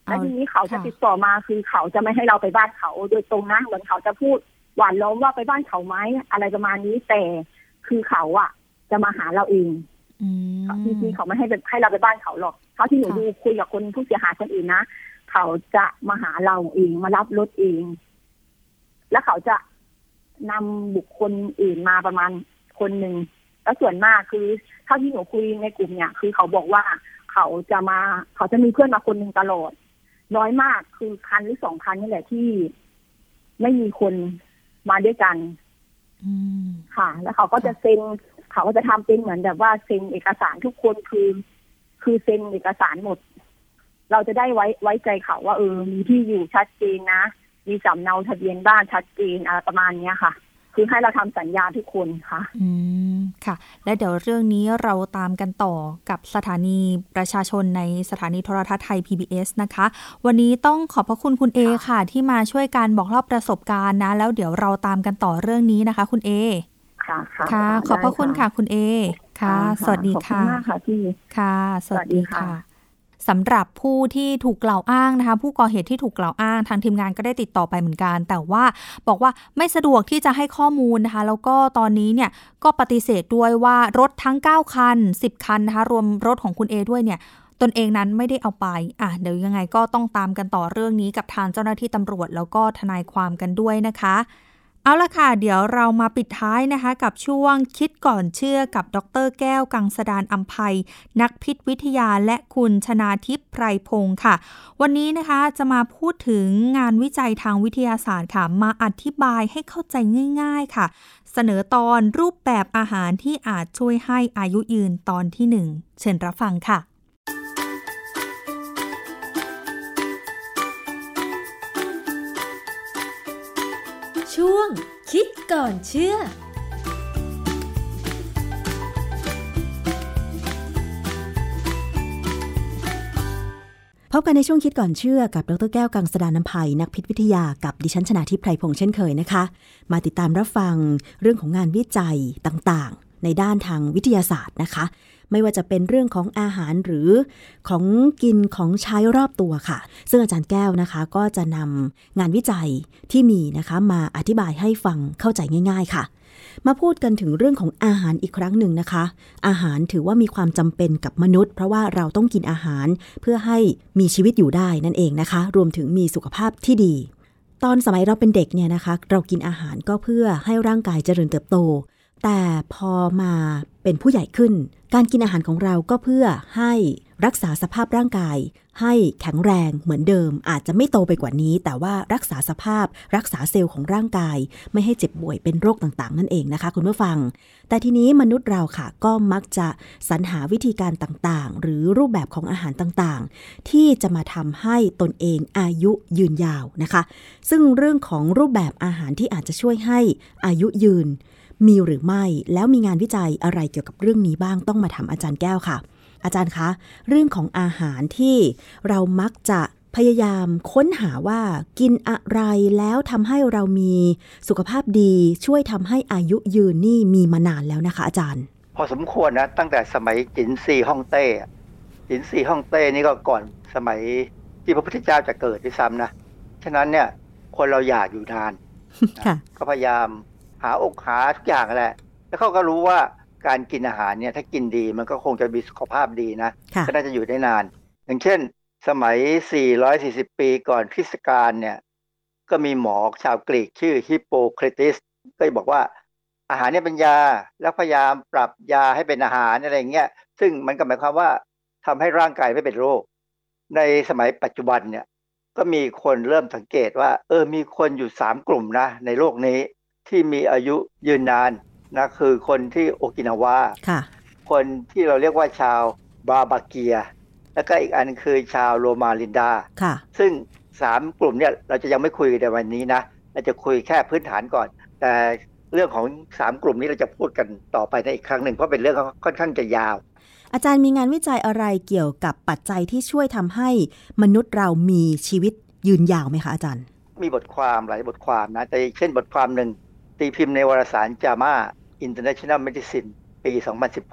แล้วเอาทีนี้เขาจะค่ะติดต่อมาคือเขาจะไม่ให้เราไปบ้านเขาโดยตรงนะเหมือนเขาจะพูดหวานล้อมว่าไปบ้านเขาไหมอะไรประมาณนี้แต่คือเขาอะจะมาหาเราเองอืมจริงๆเขาไม่ให้ไปให้เราไปบ้านเขาหรอกเท่าที่หนูค่ะดูคุยกับคนผู้เสียหายคนอื่นนะเขาจะมาหาเราเองมารับรถเอง แล้วเขาจะนำบุคคลอื่นมาประมาณคนหนึ่งแล้วส่วนมากคือเท่าที่หนูคุยในกลุ่มเนี่ย คือเขาบอกว่าเขาจะมา เขาจะมีเพื่อนมาคนหนึ่งตลอด น้อยมากคือคันหรือสองคันนี่แหละที่ไม่มีคนมาด้วยกันอืมค่ะ แล้วเขาก็จะเซ็นเขาก็จะทำเป็นเหมือนแบบว่าเซ็นเอกสารทุกคนคือคือเซ็นเอกสารหมด เราจะได้ไว้ไว้ใจเขาว่าเออมีที่อยู่ชัดเจนนะ มีสำเนาทะเบียนบ้านชัดเจนอะไรประมาณเนี้ยค่ะ คือให้เราทำสัญญาทุกคนค่ะ อืมค่ะ และเดี๋ยวเรื่องนี้เราตามกันต่อกับสถานีประชาชนในสถานีโทรทัศน์ไทย PBS นะคะ วันนี้ต้องขอบพระคุณคุณเอค่ะ ที่มาช่วยการบอกเล่าประสบการณ์นะ แล้วเดี๋ยวเราตามกันต่อเรื่องนี้นะคะ คุณเอค่ะค่ะค่ะขอบพระคุณค่ะคุณเอ ค่ะ สวัสดีขอบคุณค่ะมากค่ะพี่ค่ะ สวัสดีสวัสดีค่ะค่ะ สำหรับผู้ที่ถูกกล่าวอ้างนะคะ ผู้ก่อเหตุที่ถูกกล่าวอ้างทางทีมงานก็ได้ติดต่อไปเหมือนกัน แต่ว่าบอกว่าไม่สะดวกที่จะให้ข้อมูลนะคะ แล้วก็ตอนนี้เนี่ยก็ปฏิเสธด้วยว่ารถทั้ง 9 คัน 10 คันนะคะ รวมรถของคุณเอด้วยเนี่ยตนเองนั้นไม่ได้เอาไปอะเดี๋ยวยังไงก็ต้องตามกันต่อเรื่องนี้กับทางเจ้าหน้าที่ตำรวจ แล้วก็ทนายความกันด้วยนะคะ เอาละค่ะ เดี๋ยวเรามาปิดท้ายนะคะ กับช่วงคิดก่อนเชื่อกับดรแก้วกังสดานอัมภัย นักพิษวิทยาและคุณชนาทิพย์ไพรพงศ์ค่ะ วันนี้นะคะจะมาพูดถึงงานวิจัยทางวิทยาศาสตร์ค่ะ มาอธิบายให้เข้าใจง่าย ๆค่ะ เสนอตอนรูปแบบอาหารที่อาจช่วยให้อายุยืนตอนที่หนึ่งเชิญรับฟังค่ะ ช่วง คิดก่อนเชื่อพบกันในช่วงคิดก่อนเชื่อกับดรแก้วกังสดานนภัยนักพิษวิทยากับดิฉันชนาทิพไพรพงษ์เช่นเคยนะคะ มาติดตามรับฟังเรื่องของงานวิจัยต่างๆ ในด้านทางวิทยาศาสตร์นะคะ ไม่ว่าจะเป็นเรื่องของอาหารหรือของกินของใช้รอบตัวค่ะ ซึ่งอาจารย์แก้วนะคะ ก็จะนำงานวิจัยที่มีนะคะ มาอธิบายให้ฟังเข้าใจง่าย ๆค่ะ มาพูดกันถึงเรื่องของอาหารอีกครั้งหนึ่งนะคะ อาหารถือว่ามีความจำเป็นกับมนุษย์ เพราะว่าเราต้องกินอาหารเพื่อให้มีชีวิตอยู่ได้นั่นเองนะคะ รวมถึงมีสุขภาพที่ดีตอนสมัยเราเป็นเด็กเนี่ยนะคะ เรากินอาหารก็เพื่อให้ร่างกายเจริญเติบโต แต่พอมาเป็นผู้ใหญ่ขึ้น การกินอาหารของเราก็เพื่อให้รักษาสภาพร่างกาย ให้แข็งแรงเหมือนเดิม อาจจะไม่โตไปกว่านี้ แต่ว่ารักษาสภาพรักษาเซลล์ของร่างกาย ไม่ให้เจ็บป่วยเป็นโรคต่างๆ นั่นเองนะคะคุณผู้ฟัง แต่ทีนี้มนุษย์เราค่ะก็มักจะสรรหาวิธีการต่างๆ หรือรูปแบบของอาหารต่างๆ ที่จะมาทำให้ตนเองอายุยืนยาวนะคะ ซึ่งเรื่องของรูปแบบอาหารที่อาจจะช่วยให้อายุยืน มีหรือไม่ แล้วมีงานวิจัยอะไรเกี่ยวกับเรื่องนี้บ้างต้องมาถามอาจารย์แก้วค่ะ อาจารย์คะ เรื่องของอาหารที่เรามักจะพยายามค้นหาว่ากินอะไรแล้วทำให้เรามีสุขภาพดี ช่วยทำให้อายุยืนนี่มีมานานแล้วนะคะ อาจารย์ พอสมควรนะตั้งแต่สมัยจินซีฮ่องเต้จินซีฮ่องเต้นี่ก็ก่อนสมัยที่พระพุทธเจ้าจะเกิดด้วยซ้ำนะ ฉะนั้นเนี่ยคนเราอยากอยู่นาน ก็พยายาม หาอกหาทุกอย่างแหละ แล้วเขาก็รู้ว่าการกินอาหารเนี่ยถ้ากินดีมันก็คงจะมีสุขภาพดีนะ ก็น่าจะอยู่ได้นาน อย่างเช่น สมัย 440 ปีก่อนคริสต์กาลเนี่ย ก็มีหมอชาวกรีกชื่อฮิปโปเครติสก็บอกว่าอาหารเนี่ยเป็นยาแล้วพยายามปรับยาให้เป็นอาหารอะไรเงี้ยซึ่งมันก็หมายความว่าทำให้ร่างกายไม่เป็นโรค ในสมัยปัจจุบันเนี่ยก็มีคนเริ่มสังเกตว่า เออมีคนอยู่สามกลุ่มนะในโลกนี้ ที่มีอายุยืนนานนะคือคนที่โอกินาวาคนที่เราเรียกว่าชาวบาบาเกีย แล้วก็อีกอันคือชาวโรมาลินดาค่ะซึ่งสามกลุ่มเนี่ยเราจะยังไม่คุยในวันนี้นะเราจะคุยแค่พื้นฐานก่อน แต่เรื่องของสามกลุ่มนี้เราจะพูดกันต่อไปในอีกครั้งหนึ่งเพราะเป็นเรื่องค่อนข้างจะยาว อาจารย์มีงานวิจัยอะไรเกี่ยวกับปัจจัยที่ช่วยทำให้มนุษย์เรามีชีวิตยืนยาวไหมคะอาจารย์ มีบทความหลายบทความนะแต่เช่นบทความหนึ่ง ตีพิมพ์ในวารสารจามา International Medicine ปี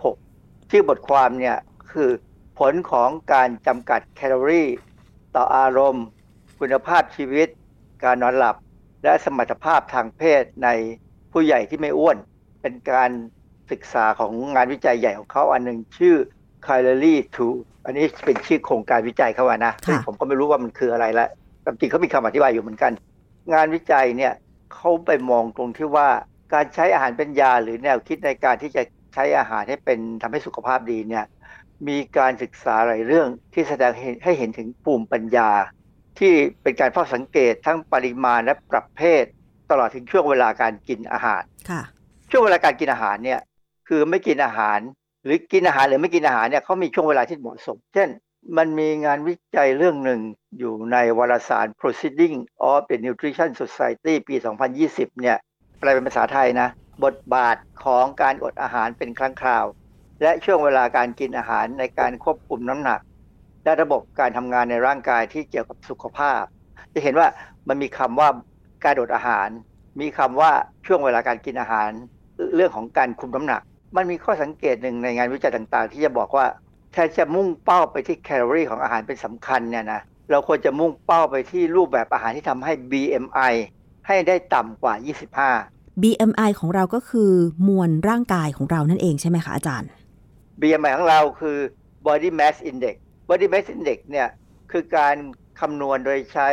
2016 ชื่อบทความเนี่ยคือผลของการจำกัดแคลอรี่ ต่ออารมณ์ คุณภาพชีวิต การนอนหลับ และสมรรถภาพทางเพศในผู้ใหญ่ที่ไม่อ้วน เป็นการศึกษาของงานวิจัยใหญ่ของเขาอันหนึ่งชื่อ Calorie 2อันนี้เป็นชื่อโครงการวิจัยเขาอะนะซึ่งผมก็ไม่รู้ว่ามันคืออะไรละจริงเขามีคำอธิบายอยู่เหมือนกัน งานวิจัยเนี่ย เขาไปมองตรงที่ว่าการใช้อาหารเป็นยาหรือแนวคิดในการที่จะใช้อาหารให้เป็นทำให้สุขภาพดีเนี่ยมีการศึกษาหลายเรื่องที่แสดงให้เห็นถึงปุ่มปัญญา ที่เป็นการเฝ้าสังเกตทั้งปริมาณและปรับเพศตลอดถึงช่วงเวลาการกินอาหารค่ะช่วงเวลาการกินอาหารเนี่ยคือไม่กินอาหาร หรือกินอาหารหรือไม่กินอาหารเนี่ยเขามีช่วงเวลาที่เหมาะสม เช่น มันมีงานวิจัยเรื่องหนึ่งอยู่ในวารสาร Proceeding of the Nutrition Society ปี 2020 เนี่ยแปลเป็นภาษาไทยนะ บทบาทของการอดอาหารเป็นครั้งคราว และช่วงเวลาการกินอาหารในการควบคุมน้ำหนัก และระบบการทำงานในร่างกายที่เกี่ยวกับสุขภาพ จะเห็นว่ามันมีคำว่าการอดอาหาร มีคำว่าช่วงเวลาการกินอาหาร เรื่องของการคุมน้ำหนัก มันมีข้อสังเกตหนึ่งในงานวิจัยต่างๆ ที่จะบอกว่า แทนจะมุ่งเป้าไปที่แคลอรี่ของอาหารเป็นสำคัญเนี่ยนะเราควรจะมุ่งเป้าไปที่รูปแบบอาหารที่ทำให้ BMI ให้ได้ต่ำกว่า 25 BMI ของเราก็คือมวลร่างกายของเรานั่นเองใช่ไหมคะอาจารย์ BMI ของเราคือ Body Mass Index Body Mass Index เนี่ยคือการคำนวณโดยใช้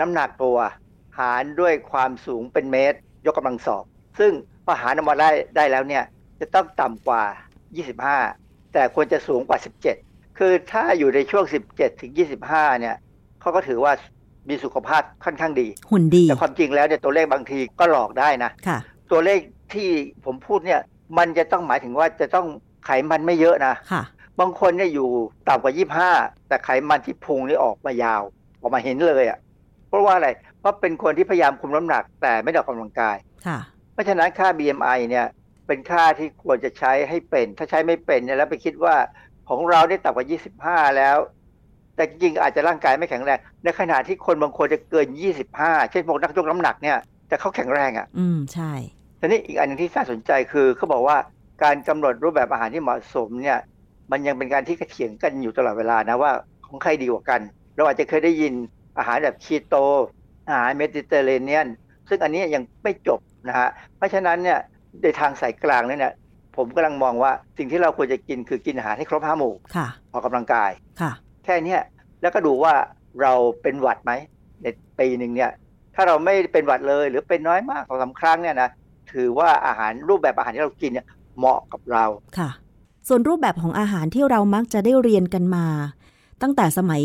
น้ำหนักตัวหารด้วยความสูงเป็นเมตร ยกกำลังสองซึ่งพอหารออกมาได้ได้แล้วเนี่ยจะต้องต่ำกว่า 25 แต่ควรจะสูงกว่า 17 คือถ้าอยู่ในช่วง 17 ถึง 25 เนี่ยเขาก็ถือว่ามีสุขภาพค่อนข้างดี หุ่นดี แต่ความจริงแล้วเนี่ยตัวเลขบางทีก็หลอกได้นะค่ะตัวเลขที่ผมพูดเนี่ยมันจะต้องหมายถึงว่าจะต้องไขมันไม่เยอะนะค่ะบางคนเนี่ยอยู่ต่ำกว่ายี่ห้าแต่ไขมันที่พุงนี่ออกมายาว ออกมาเห็นเลยอะ่ะ เพราะว่าอะไร เพราะเป็นคนที่พยายามคุมน้ำหนักแต่ไม่ได้ออกกำลังกาย ค่ะ เพราะฉะนั้นค่า BMI เนี่ย เป็นค่าที่ควรจะใช้ให้เป็น ถ้าใช้ไม่เป็นเนี่ยแล้วไปคิดว่าของเราได้ต่ำกว่า 25 แล้ว แต่จริงๆอาจจะร่างกายไม่แข็งแรง ในขณะที่คนบางคนจะเกิน 25 เช่นพวกนักยกน้ำหนักเนี่ยแต่เขาแข็งแรงอะ่ะ อืมใช่ทีนี้อีกอันนึงที่น่าสนใจคือเขาบอกว่าการกำหนดรูปแบบอาหารที่เหมาะสมเนี่ย มันยังเป็นการที่เถียงกันอยู่ตลอดเวลานะว่าของใครดีกว่ากัน เราอาจจะเคยได้ยินอาหารแบบคีโตอาหารเมดิเตอร์เรเนียนซึ่งอันนี้ยังไม่จบนะฮะเพราะฉะนั้นเนี่ย ในทางสายกลางเนี่ยผมกำลังมองว่าสิ่งที่เราควรจะกินคือกินอาหารให้ครบห้าหมู่ออกกำลังกายค่ะ แค่นี้แล้วก็ดูว่าเราเป็นหวัดไหมในปีหนึ่งเนี่ย ถ้าเราไม่เป็นหวัดเลยหรือเป็นน้อยมากสองสาครั้งเนี่ยนะถือว่าอาหารรูปแบบอาหารที่เรากินเนี่ยเหมาะกับเราค่ะ ส่วนรูปแบบของอาหารที่เรามักจะได้เรียนกันมา ตั้งแต่สมัย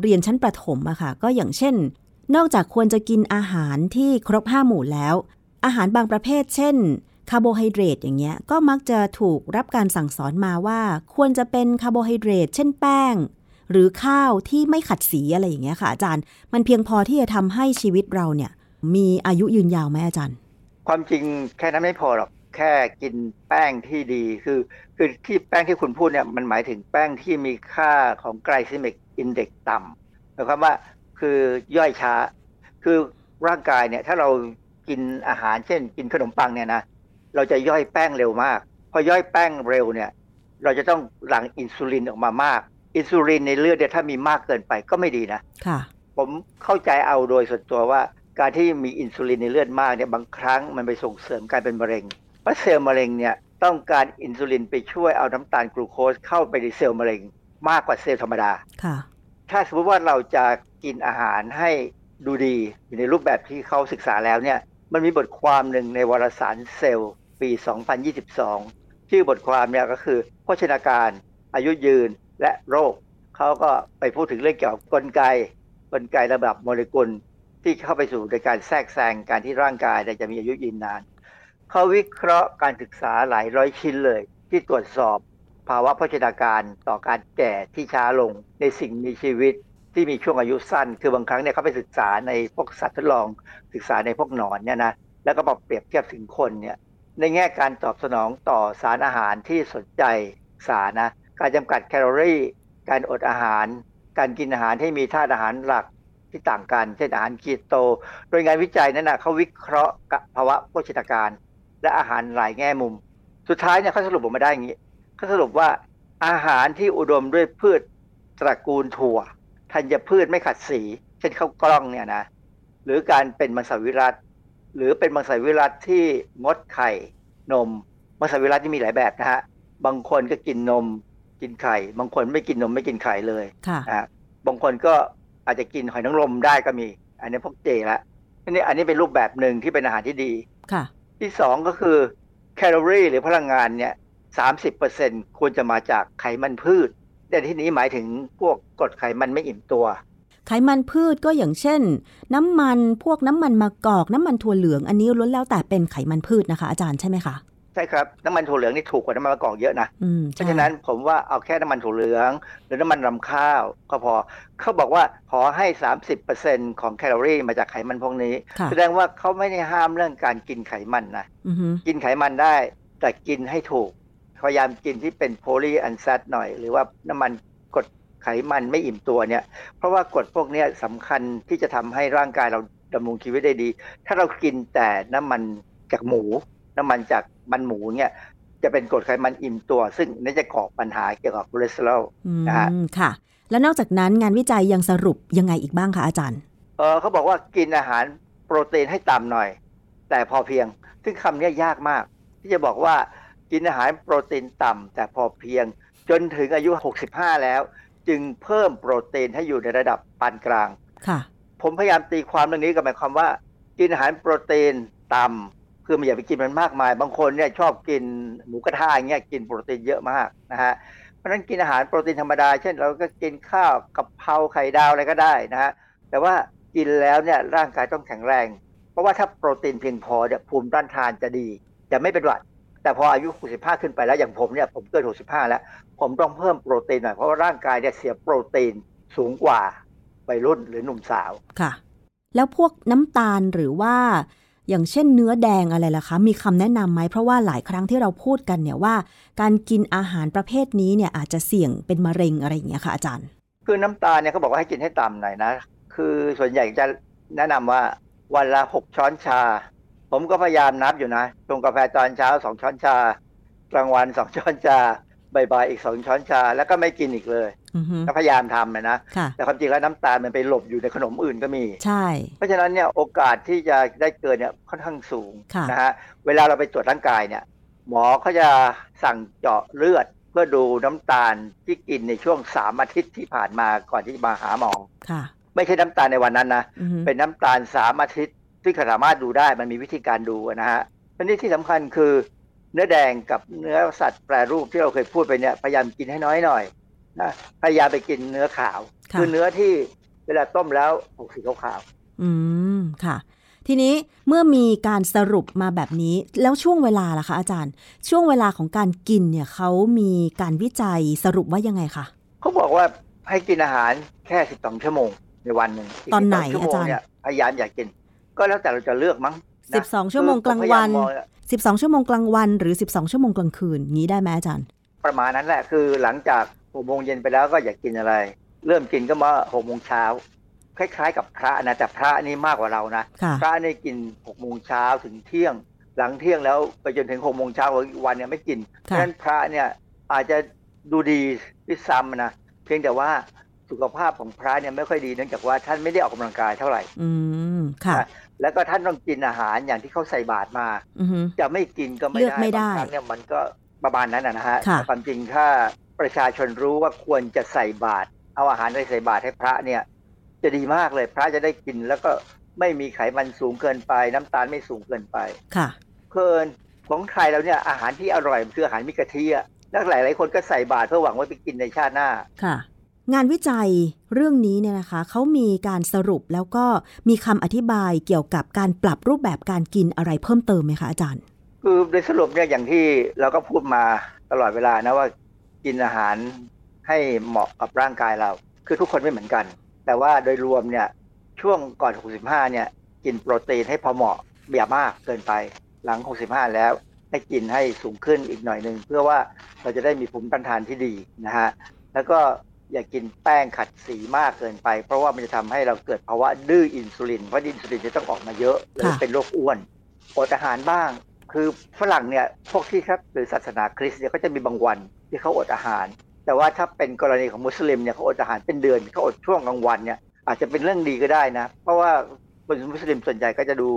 เรียนชั้นประถมอะค่ะ ก็อย่างเช่น นอกจากควรจะกินอาหารที่ครบห้าหมู่แล้ว อาหารบางประเภท เช่น คาร์โบไฮเดรตอย่างเงี้ยก็มักจะถูกรับการสั่งสอนมาว่า ควรจะเป็นคาร์โบไฮเดรตเช่นแป้ง หรือข้าวที่ไม่ขัดสีอะไรอย่างเงี้ยค่ะอาจารย์ มันเพียงพอที่จะทำให้ชีวิตเราเนี่ย มีอายุยืนยาวไหมอาจารย์ ความจริงแค่นั้นไม่พอหรอกแค่กินแป้งที่ดีคือ คือที่แป้งที่คุณพูดเนี่ยมันหมายถึงแป้งที่มีค่าของ glycemic index ต่ำหมายความว่าคือย่อยช้า คือร่างกายเนี่ยถ้าเรากินอาหารเช่น กินขนมปังเนี่ยนะ เราจะย่อยแป้งเร็วมาก พอย่อยแป้งเร็วเนี่ย เราจะต้องหลั่งอินซูลินออกมามาก อินซูลินในเลือดเนี่ยถ้ามีมากเกินไปก็ไม่ดีนะค่ะ ผมเข้าใจเอาโดยส่วนตัวว่า การที่มีอินซูลินในเลือดมากเนี่ยบางครั้งมันไปส่งเสริมการเป็นมะเร็งเพราะเซลล์มะเร็งเนี่ยต้องการอินซูลินไปช่วยเอาน้ำตาลกลูโคสเข้าไปในเซลล์มะเร็ง มากกว่าเซลล์ธรรมดาค่ะ ถ้าสมมติว่าเราจะกินอาหารให้ดูดีอยู่ในรูปแบบที่เขาศึกษาแล้วเนี่ย มันมีบทความหนึ่งในวารสารเซลล์ ปี 2022 ชื่อบทความเนี่ยก็คือโภชนาการ อายุยืนและโรค เขาก็ไปพูดถึงเรื่องเกี่ยวกับกลไก กลไกระดับโมเลกุลที่เข้าไปสู่ในการแทรกแซงการที่ร่างกายจะมีอายุยืนนาน เขาวิเคราะห์การศึกษาหลายร้อยชิ้นเลย ที่ตรวจสอบภาวะโภชนาการต่อการแก่ที่ช้าลงในสิ่งมีชีวิตที่มีช่วงอายุสั้น คือบางครั้งเนี่ยเขาไปศึกษาในพวกสัตว์ทดลองศึกษาในพวกหนอนเนี่ยนะ แล้วก็มาเปรียบเทียบถึงคนเนี่ย ในแง่การตอบสนองต่อสารอาหารที่สนใจสารนะการจำกัดแคลอรี่ การอดอาหาร การกินอาหารที่มีธาตุอาหารหลักที่ต่างกันเช่นอาหารคีโต โดยงานวิจัยนั้นนะเขาวิเคราะห์ภาวะโภชนาการ และอาหารหลายแง่มุม สุดท้ายเนี่ยเขาสรุปออกมาได้อย่างนี้เขาสรุปว่าอาหารที่อุดมด้วยพืชตระกูลถั่วธัญพืชไม่ขัดสี เช่นข้าวกล้องเนี่ยนะหรือการเป็นมังสวิรัต หรือเป็นมังสวิรัตที่งดไข่นม มังสวิรัตที่มีหลายแบบนะฮะบางคนก็กินนมกินไข่ บางคนไม่กินนมไม่กินไข่เลยค่ะบางคนก็อาจจะกินหอยนางรมได้ก็มี อันนี้พวกเจละอันนี้อันนี้เป็นรูปแบบหนึ่งที่เป็นอาหารที่ดีค่ะ ที่สองก็คือแคลอรี่หรือพลังงานเนี่ยสามสิบเปอร์เซ็นควรจะมาจากไขมันพืชแต่ที่นี้หมายถึงพวกกรดไขมันไม่อิ่มตัว ไขมันพืชก็อย่างเช่น น้ำมันพวกน้ำมันมะกอก น้ำมันถั่วเหลือง อันนี้ล้วนแล้วแต่เป็นไขมันพืชนะคะ อาจารย์ใช่ไหมคะใช่ครับน้ำมันถั่วเหลืองนี่ถูกกว่าน้ำมันมะกอกเยอะนะเพราะฉะนั้นผมว่าเอาแค่น้ำมันถั่วเหลือง หรือน้ำมันรำข้าวก็พอเขาบอกว่าขอให้สามสิบเปอร์เซ็นของแคลอรี่มาจากไขมันพวกนี้ แสดงว่าเขาไม่ได้ห้ามเรื่องการกินไขมันนะกินไขมันได้แต่กินให้ถูกพยายามกินที่เป็นโพลีอันซัตหน่อย หรือว่าน้ำมัน ไขมันไม่อิ่มตัวเนี่ย เพราะว่ากรดพวกนี้สำคัญที่จะทำให้ร่างกายเราดำรงชีวิตได้ดี ถ้าเรากินแต่น้ำมันจากหมู น้ำมันจากมันหมูเนี่ยจะเป็นกรดไขมันอิ่มตัว ซึ่งน่าจะก่อปัญหาเกี่ยวกับคอเลสเตอรอลนะฮะค่ะ แล้วนอกจากนั้นงานวิจัยยังสรุปยังไงอีกบ้างคะอาจารย์เออเขาบอกว่ากินอาหารโปรตีนให้ต่ำหน่อย แต่พอเพียง ซึ่งคำนี้ยากมาก ที่จะบอกว่ากินอาหารโปรตีนต่ำแต่พอเพียงจนถึงอายุ 65 แล้ว จึงเพิ่มโปรตีนให้อยู่ในระดับปานกลางค่ะ ผมพยายามตีความเรื่องนี้ก็หมายความว่า กินอาหารโปรตีนต่ำคือไม่อยากไปกินมันมากมาย บางคนเนี่ยชอบกินหมูกระทะอย่างเงี้ยกินโปรตีนเยอะมากนะฮะเพราะฉะนั้นกินอาหารโปรตีนธรรมดา เช่น เราก็กินข้าวกับเพราไข่ดาวอะไรก็ได้นะฮะแต่ว่ากินแล้วเนี่ยร่างกายต้องแข็งแรง เพราะว่าถ้าโปรตีนเพียงพอเนี่ยภูมิต้านทานจะดี จะไม่เป็นหวัด แต่พออายุ 65 ขึ้นไปแล้วอย่างผมเนี่ยผมเกิน 65 แล้ว ผมต้องเพิ่มโปรตีนหน่อยเพราะว่าร่างกายเนี่ยเสียโปรตีนสูงกว่าวัยรุ่นหรือหนุ่มสาวค่ะ แล้วพวกน้ำตาลหรือว่า อย่างเช่นเนื้อแดงอะไรล่ะคะ มีคำแนะนำไหมเพราะว่าหลายครั้งที่เราพูดกันเนี่ยว่า การกินอาหารประเภทนี้เนี่ยอาจจะเสี่ยงเป็นมะเร็งอะไรอย่างเงี้ยค่ะอาจารย์ คือน้ำตาลเนี่ยเขาบอกว่าให้กินให้ต่ำหน่อยนะ คือส่วนใหญ่จะแนะนำว่าวันละหกช้อนชา ผมก็พยายามนับอยู่นะชงกาแฟตอนเช้าสองช้อนชา กลางวันสองช้อนชาบ่ายๆอีกสองช้อนชา แล้วก็ไม่กินอีกเลยอือฮึก็พยายามทำนะค่ะแต่ความจริงแล้วน้ำตาลมันไปหลบอยู่ในขนมอื่นก็มี ใช่ เพราะฉะนั้นเนี่ยโอกาสที่จะได้เกิดเนี่ยค่อนข้างสูงค่ะนะฮะเวลาเราไปตรวจร่างกายเนี่ย หมอเขาจะสั่งเจาะเลือดเพื่อดูน้ำตาลที่กินในช่วงสามอาทิตย์ที่ผ่านมาก่อนที่จะมาหาหมอค่ะไม่ใช่น้ำตาลในวันนั้นนะอือฮึเป็นน้ำตาลสามอาทิตย์ ซึ่งสามารถดูได้มันมีวิธีการดูนะฮะทีนี้ที่สำคัญคือเนื้อแดงกับเนื้อสัตว์แปรรูปที่เราเคยพูดไปเนี่ยพยายามกินให้น้อยหน่อยนะพยายามไปกินเนื้อขาวค่ะคือเนื้อที่เวลาต้มแล้วออกสีขาวอืมค่ะ ทีนี้เมื่อมีการสรุปมาแบบนี้แล้วช่วงเวลาล่ะคะอาจารย์ ช่วงเวลาของการกินเนี่ยเขามีการวิจัยสรุปว่ายังไงคะๆเขาบอกว่าให้กินอาหารแค่ 12 ชั่วโมงในวันหนึ่งกตอนไหน12ชั่วโมงอาจารย์เนี่ยพยายามอยากกิน ก็แล้วแต่เราจะเลือกมั้งนะ12ชั่วโมงกลางวันคือผมพยายามมอง12ชั่วโมงกลางวัน หรือ12ชั่วโมงกลางคืนงี้ได้ไหมอาจารย์ ประมาณนั้นแหละคือหลังจากหกโมงเย็นไปแล้วก็อยากกินอะไร เริ่มกินก็มาหกโมงเช้าคล้ายๆกับพระนะแต่พระนี่มากกว่าเรานะค่ะพระนี่กินหกโมงเช้าถึงเที่ยง หลังเที่ยงแล้วไปจนถึงหกโมงเช้าของอีกวันเนี่ยไม่กินเพค่ะราะฉะนั้นพระเนี่ยอาจจะดูดีด้วยซ้ำนะเพียงแต่ว่าสุขภาพของพระเนี่ยไม่ค่อยดีเนื่องจากว่าท่านไม่ได้ออกกำลังกายเท่าไหร่ อืมค่ะนะ แล้วก็ท่านต้องกินอาหารอย่างที่เขาใส่บาตรมาอือฮึจะไม่กินก็ไม่เลือกได้ไม่ได้บางครั้งเนี่ยมันก็ประมาณนั้นนะนะฮะค่ะแต่ความจริงถ้าประชาชนรู้ว่าควรจะใส่บาตรเอาอาหารไปใส่บาตรให้พระเนี่ย จะดีมากเลยพระจะได้กิน แล้วก็ไม่มีไขมันสูงเกินไป น้ำตาลไม่สูงเกินไปค่ะเพิ่นของไทยเราเนี่ยอาหารที่อร่อยมันคืออาหารมีกะทิอะแล้วหลายหลายๆคนก็ใส่บาตรเพื่อหวังว่าไปกินในชาติหน้าค่ะ งานวิจัยเรื่องนี้เนี่ยนะคะเขามีการสรุปแล้วก็มีคำอธิบายเกี่ยวกับการปรับรูปแบบการกินอะไรเพิ่มเติมไหมคะอาจารย์ คือโดยสรุปเนี่ยอย่างที่เราก็พูดมาตลอดเวลานะว่ากินอาหารให้เหมาะกับร่างกายเรา คือทุกคนไม่เหมือนกัน แต่ว่าโดยรวมเนี่ยช่วงก่อน 65 เนี่ยกินโปรตีนให้พอเหมาะอย่ามากเกินไปหลัง 65 แล้วให้กินให้สูงขึ้นอีกหน่อยหนึ่งเพื่อว่าเราจะได้มีภูมิต้านทานที่ดีนะฮะแล้วก็ อย่ากินแป้งขัดสีมากเกินไป เพราะว่ามันจะทำให้เราเกิดภาวะดื้ออินซูลินเพราะอินซูลินจะต้องออกมาเยอะเลยค่ะเป็นโรคอ้วนอดอาหารบ้าง คือฝรั่งเนี่ยพวกที่ครับหรือศาสนาคริสต์เนี่ยก็จะมีบางวันที่เขาอดอาหาร แต่ว่าถ้าเป็นกรณีของมุสลิมเนี่ยเขาอดอาหารเป็นเดือนเขาอดช่วงกลางวันเนี่ยอาจจะเป็นเรื่องดีก็ได้นะ เพราะว่าคนมุสลิมส่วนใหญ่ก็จะดู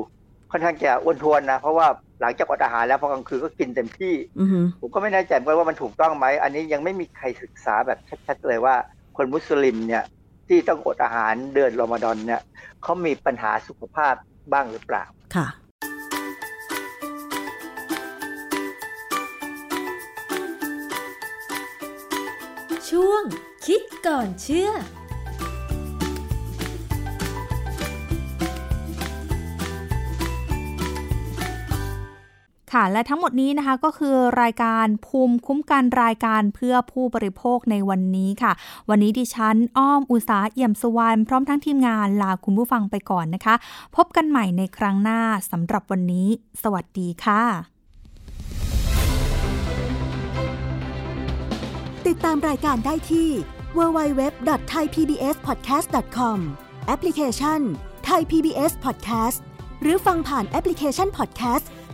ค่อนข้างจะอ้วนท้วนนะ เพราะว่า หลังจากอดอาหารแล้วพอกลางคืนก็กินเต็มที่อือฮึผมก็ไม่แน่ใจเหมือนกันว่ามันถูกต้องไหม อันนี้ยังไม่มีใครศึกษาแบบชัดๆเลยว่า คนมุสลิมเนี่ยที่ต้องอดอาหารเดือนรอมฎอนเนี่ยเขามีปัญหาสุขภาพบ้างหรือเปล่าค่ะช่วงคิดก่อนเชื่อ ค่ะ และทั้งหมดนี้นะคะก็คือรายการภูมิคุ้มกันรายการเพื่อผู้บริโภคในวันนี้ค่ะ วันนี้ดิฉันอ้อมอุสาเอี่ยมสุวรรณพร้อมทั้งทีมงานลาคุณผู้ฟังไปก่อนนะคะ พบกันใหม่ในครั้งหน้าสำหรับวันนี้ สวัสดีค่ะ ติดตามรายการได้ที่ www.thaipbspodcast.com แอปพลิเคชัน Thai PBS Podcast หรือฟังผ่านแอปพลิเคชัน Podcast